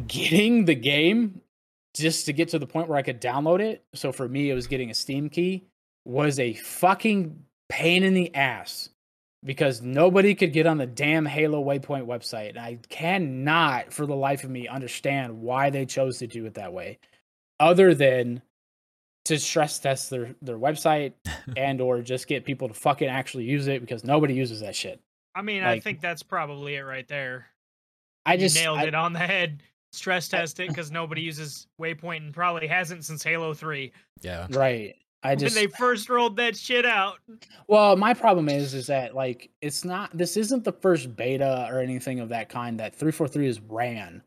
getting the game just to get to the point where I could download it. So for me, it was getting a Steam key was a fucking pain in the ass because nobody could get on the damn Halo Waypoint website. And I cannot, for the life of me, understand why they chose to do it that way, other than to stress test their their website and or just get people to fucking actually use it because nobody uses that shit. I mean, I think that's probably it right there. I You just nailed I- it on the head. Stress test it because nobody uses Waypoint and probably hasn't since Halo Three Yeah. right. I just when they first rolled that shit out. Well, my problem is is that like it's not this isn't the first beta or anything of that kind that 343 is ran.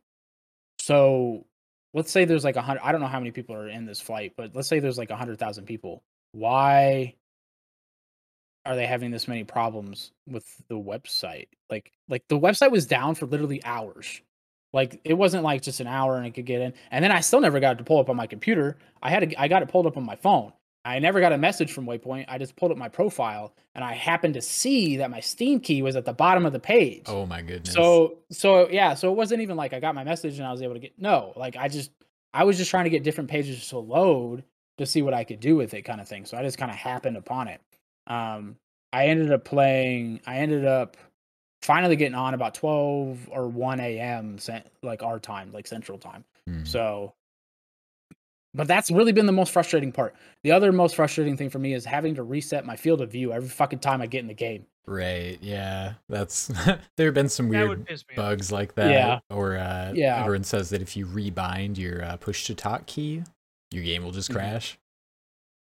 So let's say there's like a hundred I don't know how many people are in this flight, but let's say there's like a hundred thousand people. Why are they having this many problems with the website? Like like the website was down for literally hours. Like it wasn't like just an hour and it could get in. And then I still never got it to pull up on my computer. I had to, I got it pulled up on my phone. I never got a message from Waypoint. I just pulled up my profile and I happened to see that my Steam key was at the bottom of the page. Oh my goodness. So so yeah, so it wasn't even like I got my message and I was able to get no, like I just I was just trying to get different pages to load to see what I could do with it kind of thing. So I just kind of happened upon it. Um I ended up playing I ended up finally getting on about 12 or 1 a.m. like our time, like central time. Hmm. So but that's really been the most frustrating part. The other most frustrating thing for me is having to reset my field of view every fucking time I get in the game. Right. Yeah. That's there have been some weird would piss me off. bugs like that. Yeah. Or uh Yeah. everyone says that if you rebind your uh, push to talk key, your game will just Mhm. crash.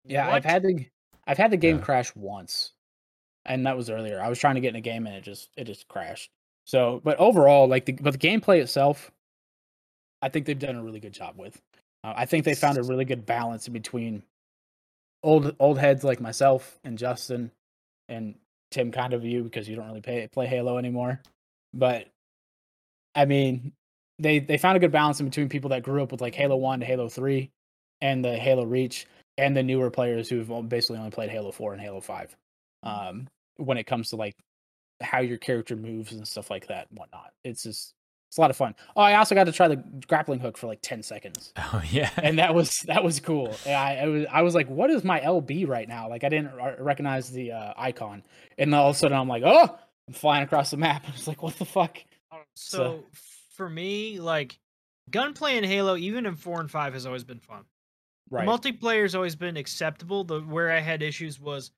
Yeah, What? I've had the I've had the game Yeah. crash once, and that was earlier. I was trying to get in a game and it just it just crashed. So, but overall, like the but the gameplay itself, I think they've done a really good job with. Uh, I think they found a really good balance between old old heads like myself and Justin and Tim, kind of you because you don't really pay, play Halo anymore. But I mean, they they found a good balance in between people that grew up with like Halo One to Halo Three, and the Halo Reach, and the newer players who've basically only played Halo Four and Halo Five. Um, when it comes to like how your character moves and stuff like that and whatnot, it's just it's a lot of fun. Oh, I also got to try the grappling hook for like ten seconds, Oh yeah. and that was that was cool. And I, I was I was like, what is my LB right now? Like I didn't r- recognize the uh, icon, and all of a sudden I'm like, oh, I'm flying across the map. I was like, what the fuck? So, So- for me, like gunplay in Halo, even in four and five, has always been fun. Right. Multiplayer's always been acceptable. The where I had issues was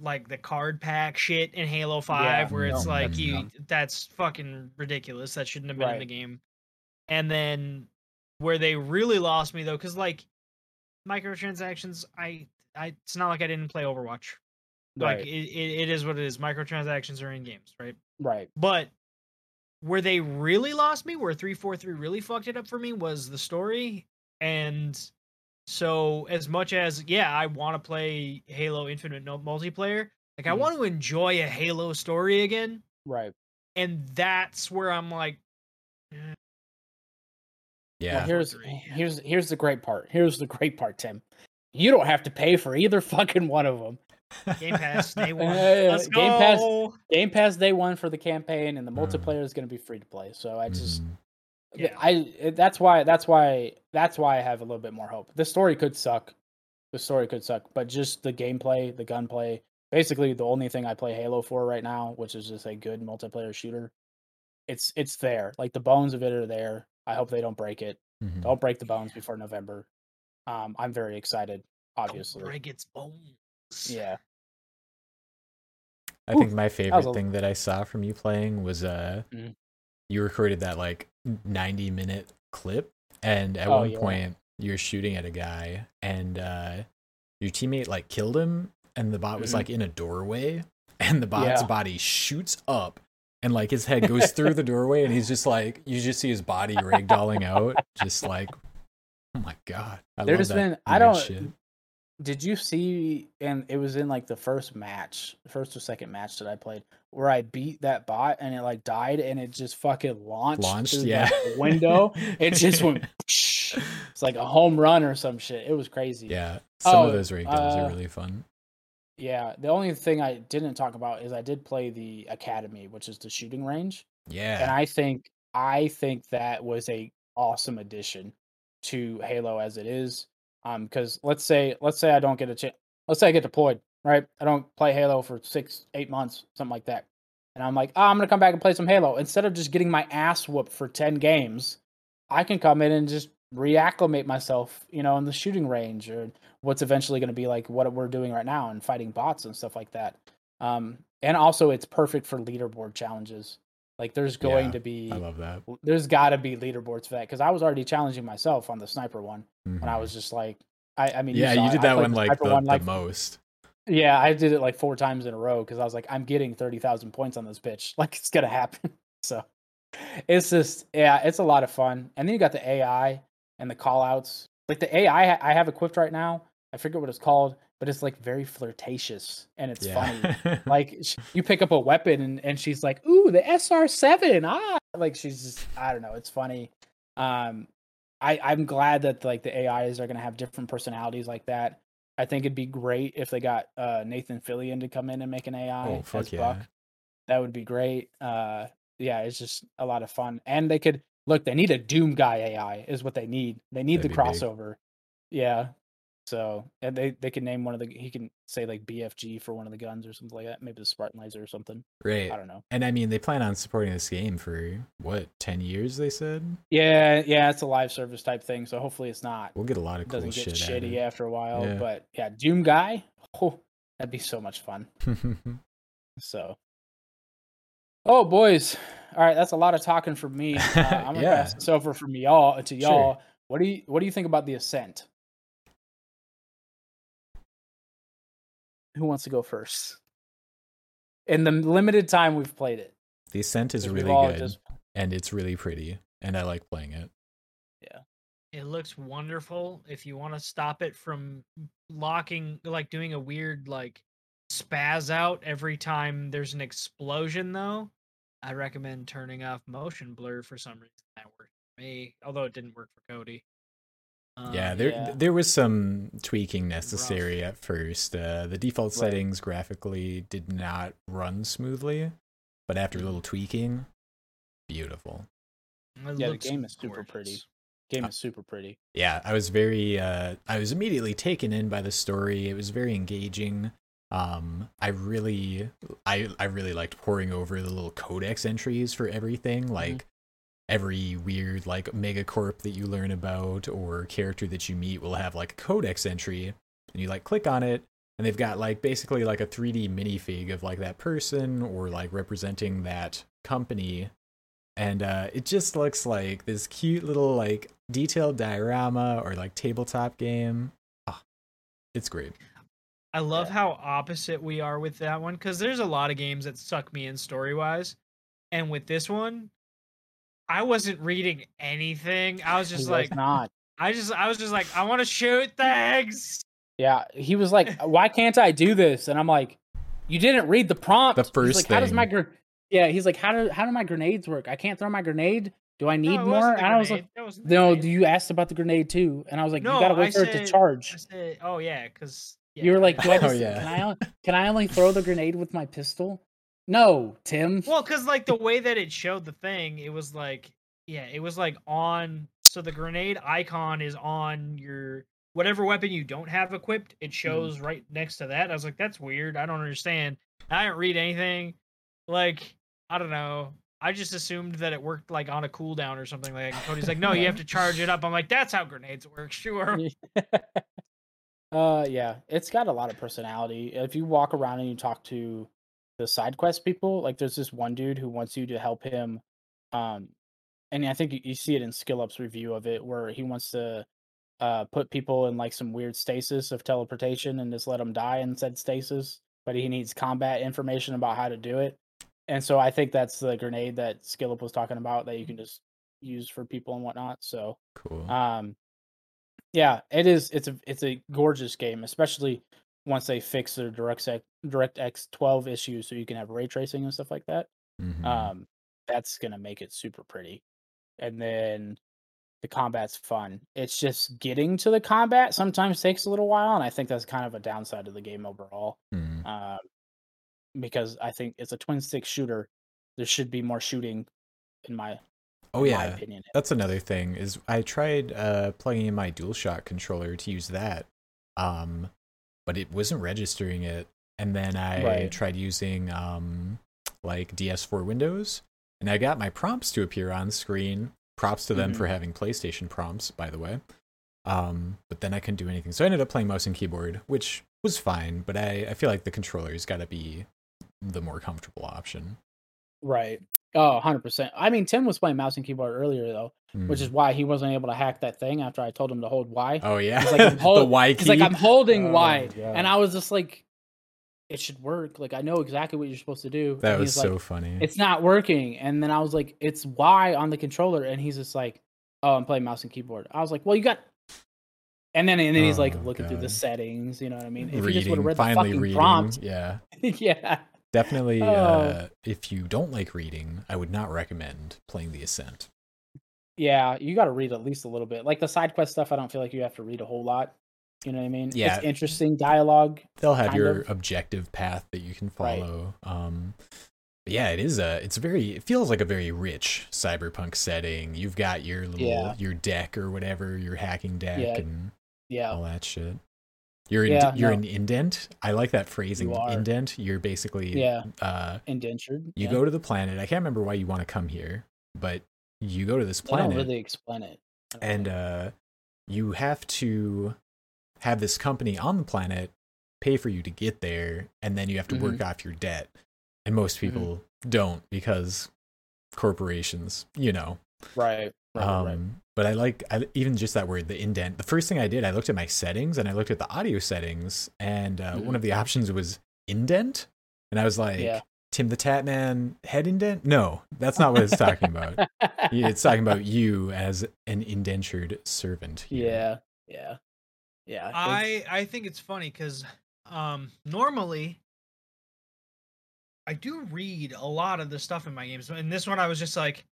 like the card pack shit in Halo Five, where it's no, like that's you dumb. that's fucking ridiculous. That shouldn't have been in the game. And then where they really lost me though, because like microtransactions, I I it's not like I didn't play Overwatch. Like it, it, it is what it is. Microtransactions are in games, right? right. But where they really lost me, where 343 really fucked it up for me, was the story. And so, as much as, yeah, I want to play Halo Infinite no- multiplayer, like, I Mhm. want to enjoy a Halo story again. Right. And that's where I'm like, Yeah. Well, here's here's here's the great part. Here's the great part, Tim. You don't have to pay for either fucking one of them. Game Pass, day one. Uh, Let's Game Pass- Game Pass day one for the campaign, and the Mm. multiplayer is going to be free to play. So I just Mhm. Yeah. I that's why that's why that's why I have a little bit more hope. The story could suck. The story could suck, but just the gameplay, the gunplay, basically the only thing I play Halo for right now, which is just a good multiplayer shooter. It's it's there. Like the bones of it are there. I hope they don't break it. Mhm. Don't break the bones before November. Um, I'm very excited. Don't Obviously, break its bones. yeah. I Oof, think my favorite a- thing that I saw from you playing was uh Mhm. You recorded that like 90 minute clip and at Oh, one yeah. point you're shooting at a guy and uh your teammate like killed him and the bot was Mhm. like in a doorway and the bot's Yeah. body shoots up and like his head goes through the doorway and he's just like you just see his body ragdolling out just like oh my god I There's love that been- I don't- shit. Did you see? And it was in like the first match, first or second match that I played, where I beat that bot and it like died and it just fucking launched, launched through, yeah the window. It just went. It's like a home run or some shit. It was crazy. yeah some of Oh, those ragdolls uh, are really fun Yeah. The only thing I didn't talk about is I did play the academy, which is the shooting range. yeah and I think I think that was a awesome addition to Halo as it is. Um, because let's say let's say I don't get a chance. Let's say I get deployed, right? I don't play Halo for six, eight months, something like that, and I'm like, oh, I'm gonna come back and play some Halo. Instead of just getting my ass whooped for ten games, I can come in and just reacclimate myself, you know, in the shooting range or what's eventually going to be like what we're doing right now and fighting bots and stuff like that. Um, and also it's perfect for leaderboard challenges. Like there's going Yeah, to be I love that. there's got to be leaderboards for that because I was already challenging myself on the sniper one when I mm-hmm. was just like, I, I mean, yeah saw you did I that one like the, one, the like most. Yeah, I did it like four times in a row because I was like, I'm getting thirty thousand points on this pitch, like it's gonna happen. so it's just yeah, it's a lot of fun. And then you got the AI and the call outs. Like the AI I have equipped right now, I forget what it's called, but it's like very flirtatious and it's funny. Like sh- you pick up a weapon and, and she's like ooh the sr7 ah! Like she's just i don't know it's funny. Um i i'm glad that like the ais are going to have different personalities like that. I think it'd be great if they got uh nathan fillion to come in and make an ai Oh, fuck as yeah. buck. That would be great. Uh yeah it's just a lot of fun. And they could look they need a doom guy ai is what they need. They need That'd the be big. crossover. Yeah so and they they can name one of the he can say like BFG for one of the guns or something like that. Maybe the Spartan laser or something. Right. I don't know. And I mean, they plan on supporting this game for what, 10 years, they said? Yeah, yeah, it's a live service type thing. So hopefully it's not We'll get a lot of cool doesn't get shit. shitty after a while. Yeah. But yeah, Doom guy, oh, that'd be so much fun. So, oh boys, all right, that's a lot of talking from me. Uh, I'm gonna Yeah. pass this over from y'all to y'all. What do you what do you think about the Ascent? Who wants to go first? In the limited time we've played it, the Ascent is really good just- and it's really pretty, and I like playing it. Yeah, it looks wonderful. If you want to stop it from locking, like doing a weird like spaz out every time there's an explosion, though, I recommend turning off motion blur for some reason. That worked for me, although it didn't work for Cody. Yeah, Um, there yeah. there was some tweaking necessary at first. Uh, the default Right. settings graphically did not run smoothly, but after a little tweaking, beautiful. it Yeah, the looks game is super pretty. gorgeous. Game is super pretty. Yeah, I was very uh I was immediately taken in by the story. It was very engaging. Um I really I I really liked pouring over the little codex entries for everything, like every weird like megacorp that you learn about or character that you meet will have like a codex entry and you like click on it and they've got like basically like a 3D minifig of like that person or like representing that company and uh, it just looks like this cute little like detailed diorama or like tabletop game. Ah, it's great. I love Yeah. how opposite we are with that one because there's a lot of games that suck me in story wise, and with this one, I wasn't reading anything. I was He just was like, not. I just, I was just like, I want to shoot things. Yeah, he was like, uh, "Why can't I do this?" And I'm like, "You didn't read the prompt." The He's first like, "How does my gr-? yeah?" He's like, "How do how do my grenades work? I can't throw my grenade. Do I need No, more?" And I was like, wasn't "No, grenade. do you asked about the grenade too?" And I was like, No, "You gotta I wait for it to charge." I said, oh yeah, because you were like, "Do I Oh, yeah. can I can I only throw the grenade with my pistol?" No, Tim. Well, because like the way that it showed the thing, it was like, yeah, it was like on. So the grenade icon is on your whatever weapon you don't have equipped. It shows right next to that. I was like, that's weird. I don't understand. I didn't read anything. Like, I don't know. I just assumed that it worked like on a cooldown or something like. that. And Cody's like, no, you have to charge it up. I'm like, that's how grenades work. Sure. uh, yeah, it's got a lot of personality. If you walk around and you talk to the side quest people, like there's this one dude who wants you to help him, um, and I think you, see it in Skill Up's review of it, where he wants to uh put people in like some weird stasis of teleportation and just let them die in said stasis, but he needs combat information about how to do it. And so I think that's the grenade that Skill Up was talking about that you can just use for people and whatnot. So Cool. um, yeah, it is. It's a it's a gorgeous game, especially once they fix their DirectX DirectX 12 issues, so you can have ray tracing and stuff like that. Mhm. Um, that's gonna make it super pretty. And then the combat's fun. It's just getting to the combat sometimes takes a little while, and I think that's kind of a downside of the game overall. Mhm. Um, because I think it's a twin stick shooter. There should be more shooting, in my oh in my yeah, opinion. that's another thing. Is I tried uh, plugging in my DualShock controller to use that, um, but it wasn't registering it. And then I Right. tried using um, like DS4 Windows, and I got my prompts to appear on screen. Props to them Mhm. for having PlayStation prompts, by the way. Um, but then I couldn't do anything, so I ended up playing mouse and keyboard, which was fine. But I, I feel like the controller's got to be the more comfortable option. Right. Oh, 100%. I mean, Tim was playing mouse and keyboard earlier, though, which Mm. is why he wasn't able to hack that thing after I told him to hold Y. oh yeah, He's like, I'm the Y key. He's like, I'm holding Oh, Y. God. And I was just like, it should work. Like, I know exactly what you're supposed to do. that And was so like, funny. it's not working. And then I was like, it's Y on the controller. And he's just like, oh, I'm playing mouse and keyboard. I was like, well, you got. And then, and then he's like Oh, looking through the settings. You know what I mean? If he just would reading, have read the finally fucking reading. prompt. Yeah, yeah. Definitely. Oh. Uh, if you don't like reading, I would not recommend playing The Ascent. Yeah, you got to read at least a little bit. Like the side quest stuff, I don't feel like you have to read a whole lot. You know what I mean? Yeah. It's interesting dialogue. They'll have your of. objective path that you can Right. follow. Um, but yeah, it is a. It's very. It feels like a very rich cyberpunk setting. You've got your little Yeah. your deck or whatever, your hacking deck Yeah. and Yeah. all that shit. You're in, Yeah, you're no. an indent. I like that phrasing. You. Indent. You're basically Yeah. uh Indentured. you yeah. go to the planet. I can't remember why you want to come here, but you go to this They don't planet really explain it. And uh you have to have this company on the planet pay for you to get there and then you have to Mm-hmm. work off your debt. And most people don't because corporations, you know. right. Right. um right. But I like I, even just that word the indent. The first thing I did, I looked at my settings and I looked at the audio settings and uh, Mhm. one of the options was indent and I was like Yeah. Tim the Tatman head indent? No, that's not what it's talking about. it's talking about you as an indentured servant. here. yeah, yeah, yeah. I I think it's funny because um normally I do read a lot of the stuff in my games, and this one I was just like,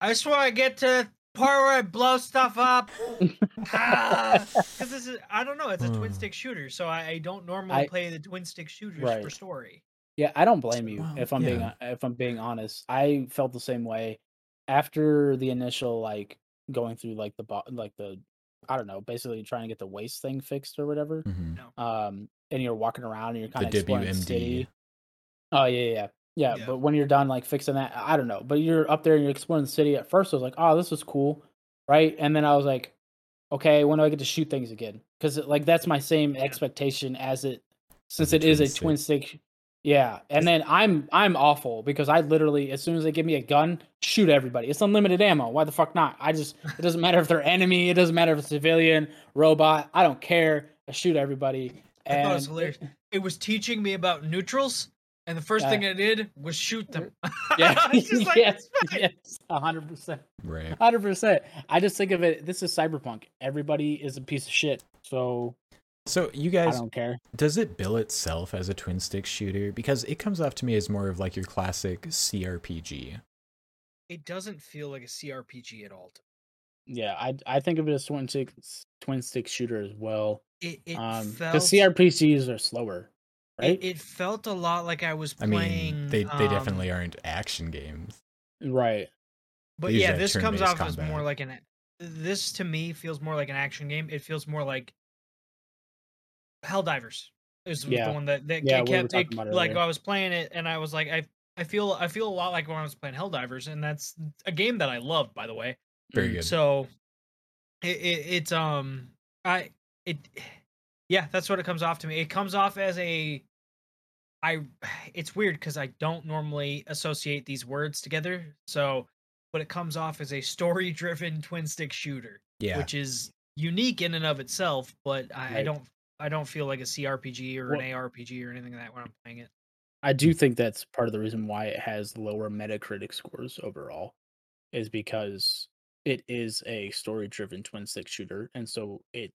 I just want to get to the part where I blow stuff up. Because this is I don't know, it's a twin Hmm. stick shooter, so I, I don't normally I- play the twin stick shooters Right. for story. Yeah, I don't blame you Well, if I'm being if I'm being honest. I felt the same way after the initial like going through like the bo- like the I don't know, basically trying to get the waist thing fixed or whatever. Mhm. Um, and you're walking around and you're kind The of exploring the WMD. city. Oh yeah, yeah, yeah, yeah. Yeah. But when you're done like fixing that, I don't know. But you're up there and you're exploring the city. At first, I was like, oh, this is cool, right? And then I was like, okay, when do I get to shoot things again? Because like that's my same expectation as it since it is a twin stick. twin stick. Yeah, and then I'm I'm awful because I literally as soon as they give me a gun, shoot everybody. It's unlimited ammo. Why the fuck not? I just it doesn't matter if they're enemy. It doesn't matter if it's civilian, robot. I don't care. I shoot everybody. I thought it was hilarious. It was teaching me about neutrals, and the first Yeah. thing I did was shoot them. Yeah, just like, yes, it's yes, hundred percent, Right. hundred percent. I just think of it. This is cyberpunk. Everybody is a piece of shit, so So you I guys, don't care. does it bill itself as a twin stick shooter? Because it comes off to me as more of like your classic CRPG. It doesn't feel like a CRPG at all. Yeah, I I think of it as twin stick twin stick shooter as well. It, it Um, felt because CRPGs are slower, right? It, it felt a lot like I was I playing. mean, they they um, definitely aren't action games. right. But They yeah, this comes turn-based off as more like an. This to me feels more like an action game. It feels more like Helldivers is Yeah. the one that that Yeah, it we kept it, like earlier. I was playing it and I was like I I feel I feel a lot like when I was playing Helldivers and that's a game that I love by the way. Very good. So it, it it's um I it yeah, that's what it comes off to me. It comes off as a I it's weird because I don't normally associate these words together. So but it comes off as a story driven twin stick shooter, yeah. which is unique in and of itself, but I, I don't I don't feel like a CRPG or Well- an ARPG or anything like that when I'm playing it. I do think that's part of the reason why it has lower Metacritic scores overall, is because it is a story-driven twin stick shooter, and so it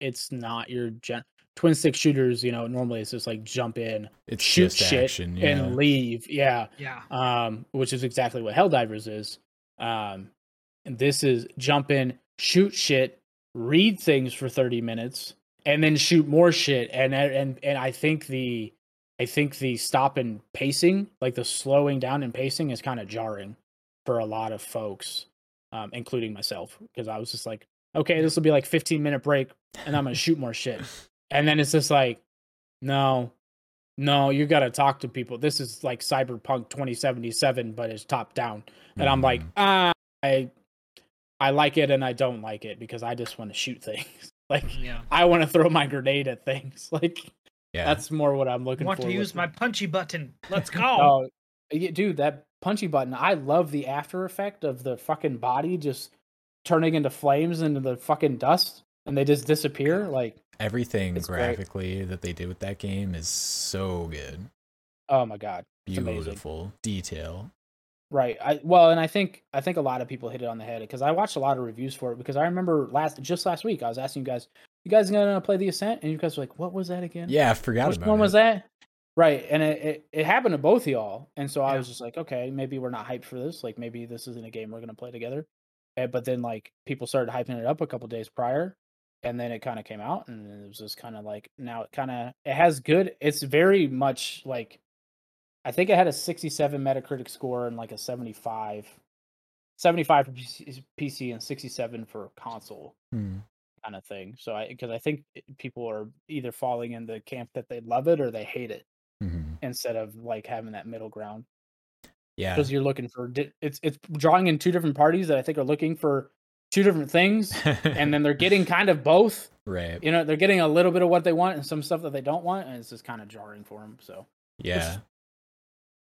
it's not your gen- twin stick shooters. You know, normally it's just like jump in, it's shoot just shit, action. Yeah. and leave. Yeah, Yeah. um, which is exactly what Helldivers is. Um, and this is jump in, shoot shit, read things for thirty minutes, and then shoot more shit. And and and I think the I think the stop and pacing, like the slowing down and pacing, is kind of jarring for a lot of folks, um, including myself, because I was just like, okay, this will be like fifteen minute break, and I'm gonna shoot more shit, and then it's just like, no, no, you got to talk to people. This is like Cyberpunk 2077, but it's top down. And I'm like, Mhm. ah, I, I like it and I don't like it because I just want to shoot things. like Yeah. I want to throw my grenade at things. Like yeah. that's more what I'm looking I want for. to use my it. punchy button. Let's go. Oh, yeah, dude, that punchy button. I love the after effect of the fucking body just turning into flames into the fucking dust, and they just disappear. Like, Everything It's great. graphically that they did with that game is so good. oh my god, It's amazing. Beautiful detail. Right. I well, and I think I think a lot of people hit it on the head because I watched a lot of reviews for it because I remember last just last week I was asking you guys, you guys gonna play the Ascent, and you guys were like, what was that again? Yeah, I forgot Which about one it. was that? Right, and it, it, it happened to both of y'all, and so I was just like, okay, maybe we're not hyped for this. Like maybe this isn't a game we're gonna play together. Eh, but then like people started hyping it up a couple days prior, and then it kind of came out, and it was just kind of like now it kind of it has good. It's very much like I think it had a 67 Metacritic score and like a 75, 75 for PC, and 67 for console Hmm. kind of thing. So I because I think people are either falling in the camp that they love it or they hate it Mhm. instead of like having that middle ground Yeah. because you're looking for it's it's drawing in two different parties that I think are looking for two different things and then they're getting kind of both. right. You know, they're getting a little bit of what they want and some stuff that they don't want, and it's just kind of jarring for them. So Yeah.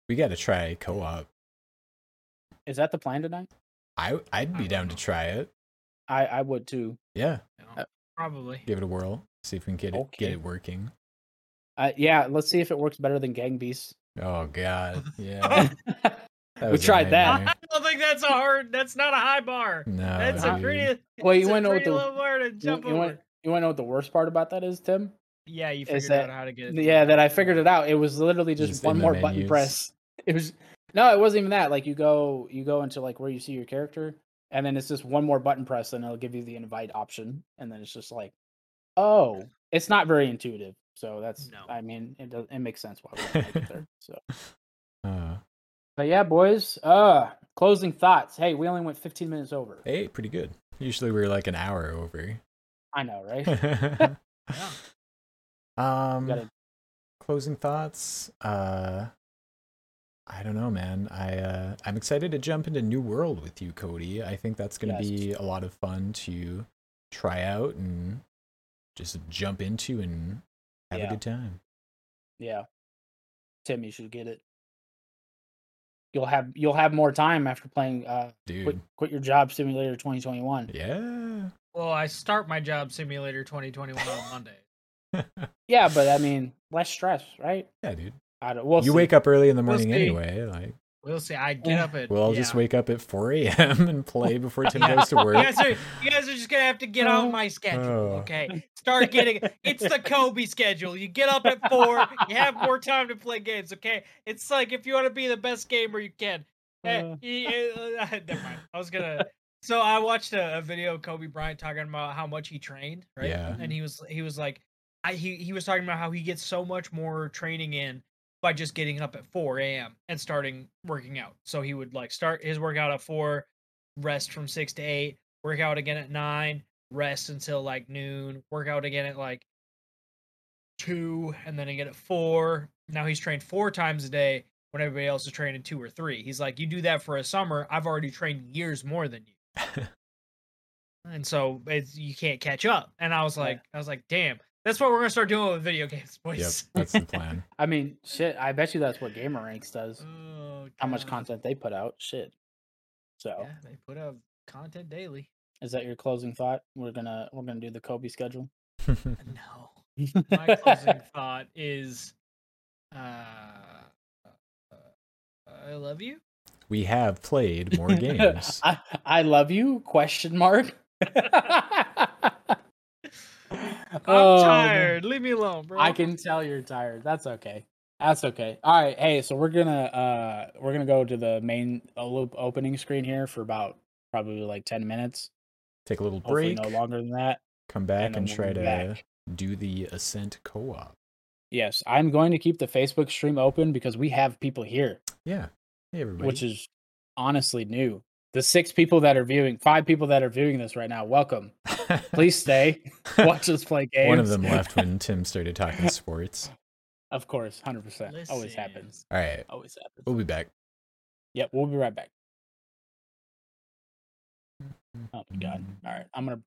We got to try co-op. is that the plan tonight? I I'd be don't down know. to try it. I I would too. Yeah. You know, probably. Give it a whirl. See if we can get it Okay. get it working. Uh, yeah, let's see if it works better than Gang Beasts. Oh god, yeah. we tried that. Nightmare. I don't think that's a hard. That's not a high bar. No, That's a dude. pretty. Well, you it's a wanna know what the- low bar to You, jump you over. want you want to know what the worst part about that is, Tim? yeah, you is figured that- out how to get it. Yeah, that I figured it out. It was literally just, Just one in the more button press. It was no, it wasn't even that. Like you go you go into like where you see your character, and then it's just one more button press, and it'll give you the invite option, and then it's just like, oh, it's not very intuitive. So that's No. I mean it does, it makes sense why we don't like it there. So, Uh, but yeah, boys. Uh, closing thoughts. Hey, we only went 15 minutes over. hey, pretty good. Usually we're like an hour over. I know, right? Yeah. um, gotta- closing thoughts. Uh, I don't know, man. I uh, I'm excited to jump into New World with you, Cody. I think that's gonna Yes. be a lot of fun to try out and just jump into and have Yeah. a good time. Yeah. Tim, you should get it. You'll have you'll have more time after playing uh Dude. quit, quit your job simulator 2021. Yeah. Well, I start my job simulator 2021 on Monday. Yeah, but I mean, less stress, right? yeah, dude. I don't, we'll you see. wake up early in the We'll morning anyway. Like, We'll see. I get up at. we'll all yeah. just wake up at 4 a.m. and play before Tim goes to You work. guys, are, you guys are just gonna have to get on my schedule, Oh. okay? Start getting. It's the Kobe schedule. You get up at four. You have more time to play games, okay? It's like if you want to be the best gamer you can. Eh, Uh. uh, never mind. I was gonna. So I watched a, a video of Kobe Bryant talking about how much he trained, right? Yeah. And he was he was like, I he he was talking about how he gets so much more training in by just getting up at 4 a.m. and starting working out. So he would like start his workout at four, rest from six to eight, work out again at nine, rest until like noon, work out again at like two, and then again at four. Now he's trained four times a day when everybody else is training two or three. He's like, you do that for a summer. I've already trained years more than you. and so it's, you can't catch up. And I was Yeah. like, I was like, damn, that's what we're gonna start doing with video games, yep, boys. that's the plan. I mean, shit, I bet you that's what GameRanx does. Oh, How much content they put out. Shit. So, Yeah, they put out content daily. is that your closing thought? We're going to we're going to do the Kobe schedule. No, my closing thought is, uh, uh, I love you. we have played more games. I, I love you? Question mark. I'm Oh, man. tired. Leave me alone, bro. I can tell you're tired. That's okay. That's okay. All right. Hey, so we're gonna uh we're gonna go to the main uh, loop opening screen here for about probably like ten minutes. Take a little Hopefully break, no longer than that. come back, and and, we'll try to back. do the Ascent co-op. Yes, I'm going to keep the Facebook stream open because we have people here, Yeah. Hey everybody. which is honestly new. The six people that are viewing, five people that are viewing this right now, welcome. Please stay. Watch us play games. One of them left when Tim started talking sports. of course, hundred percent. Always happens. All right. Always happens. We'll be back. Yep, we'll be right back. Oh my god. Mm. All right, I'm gonna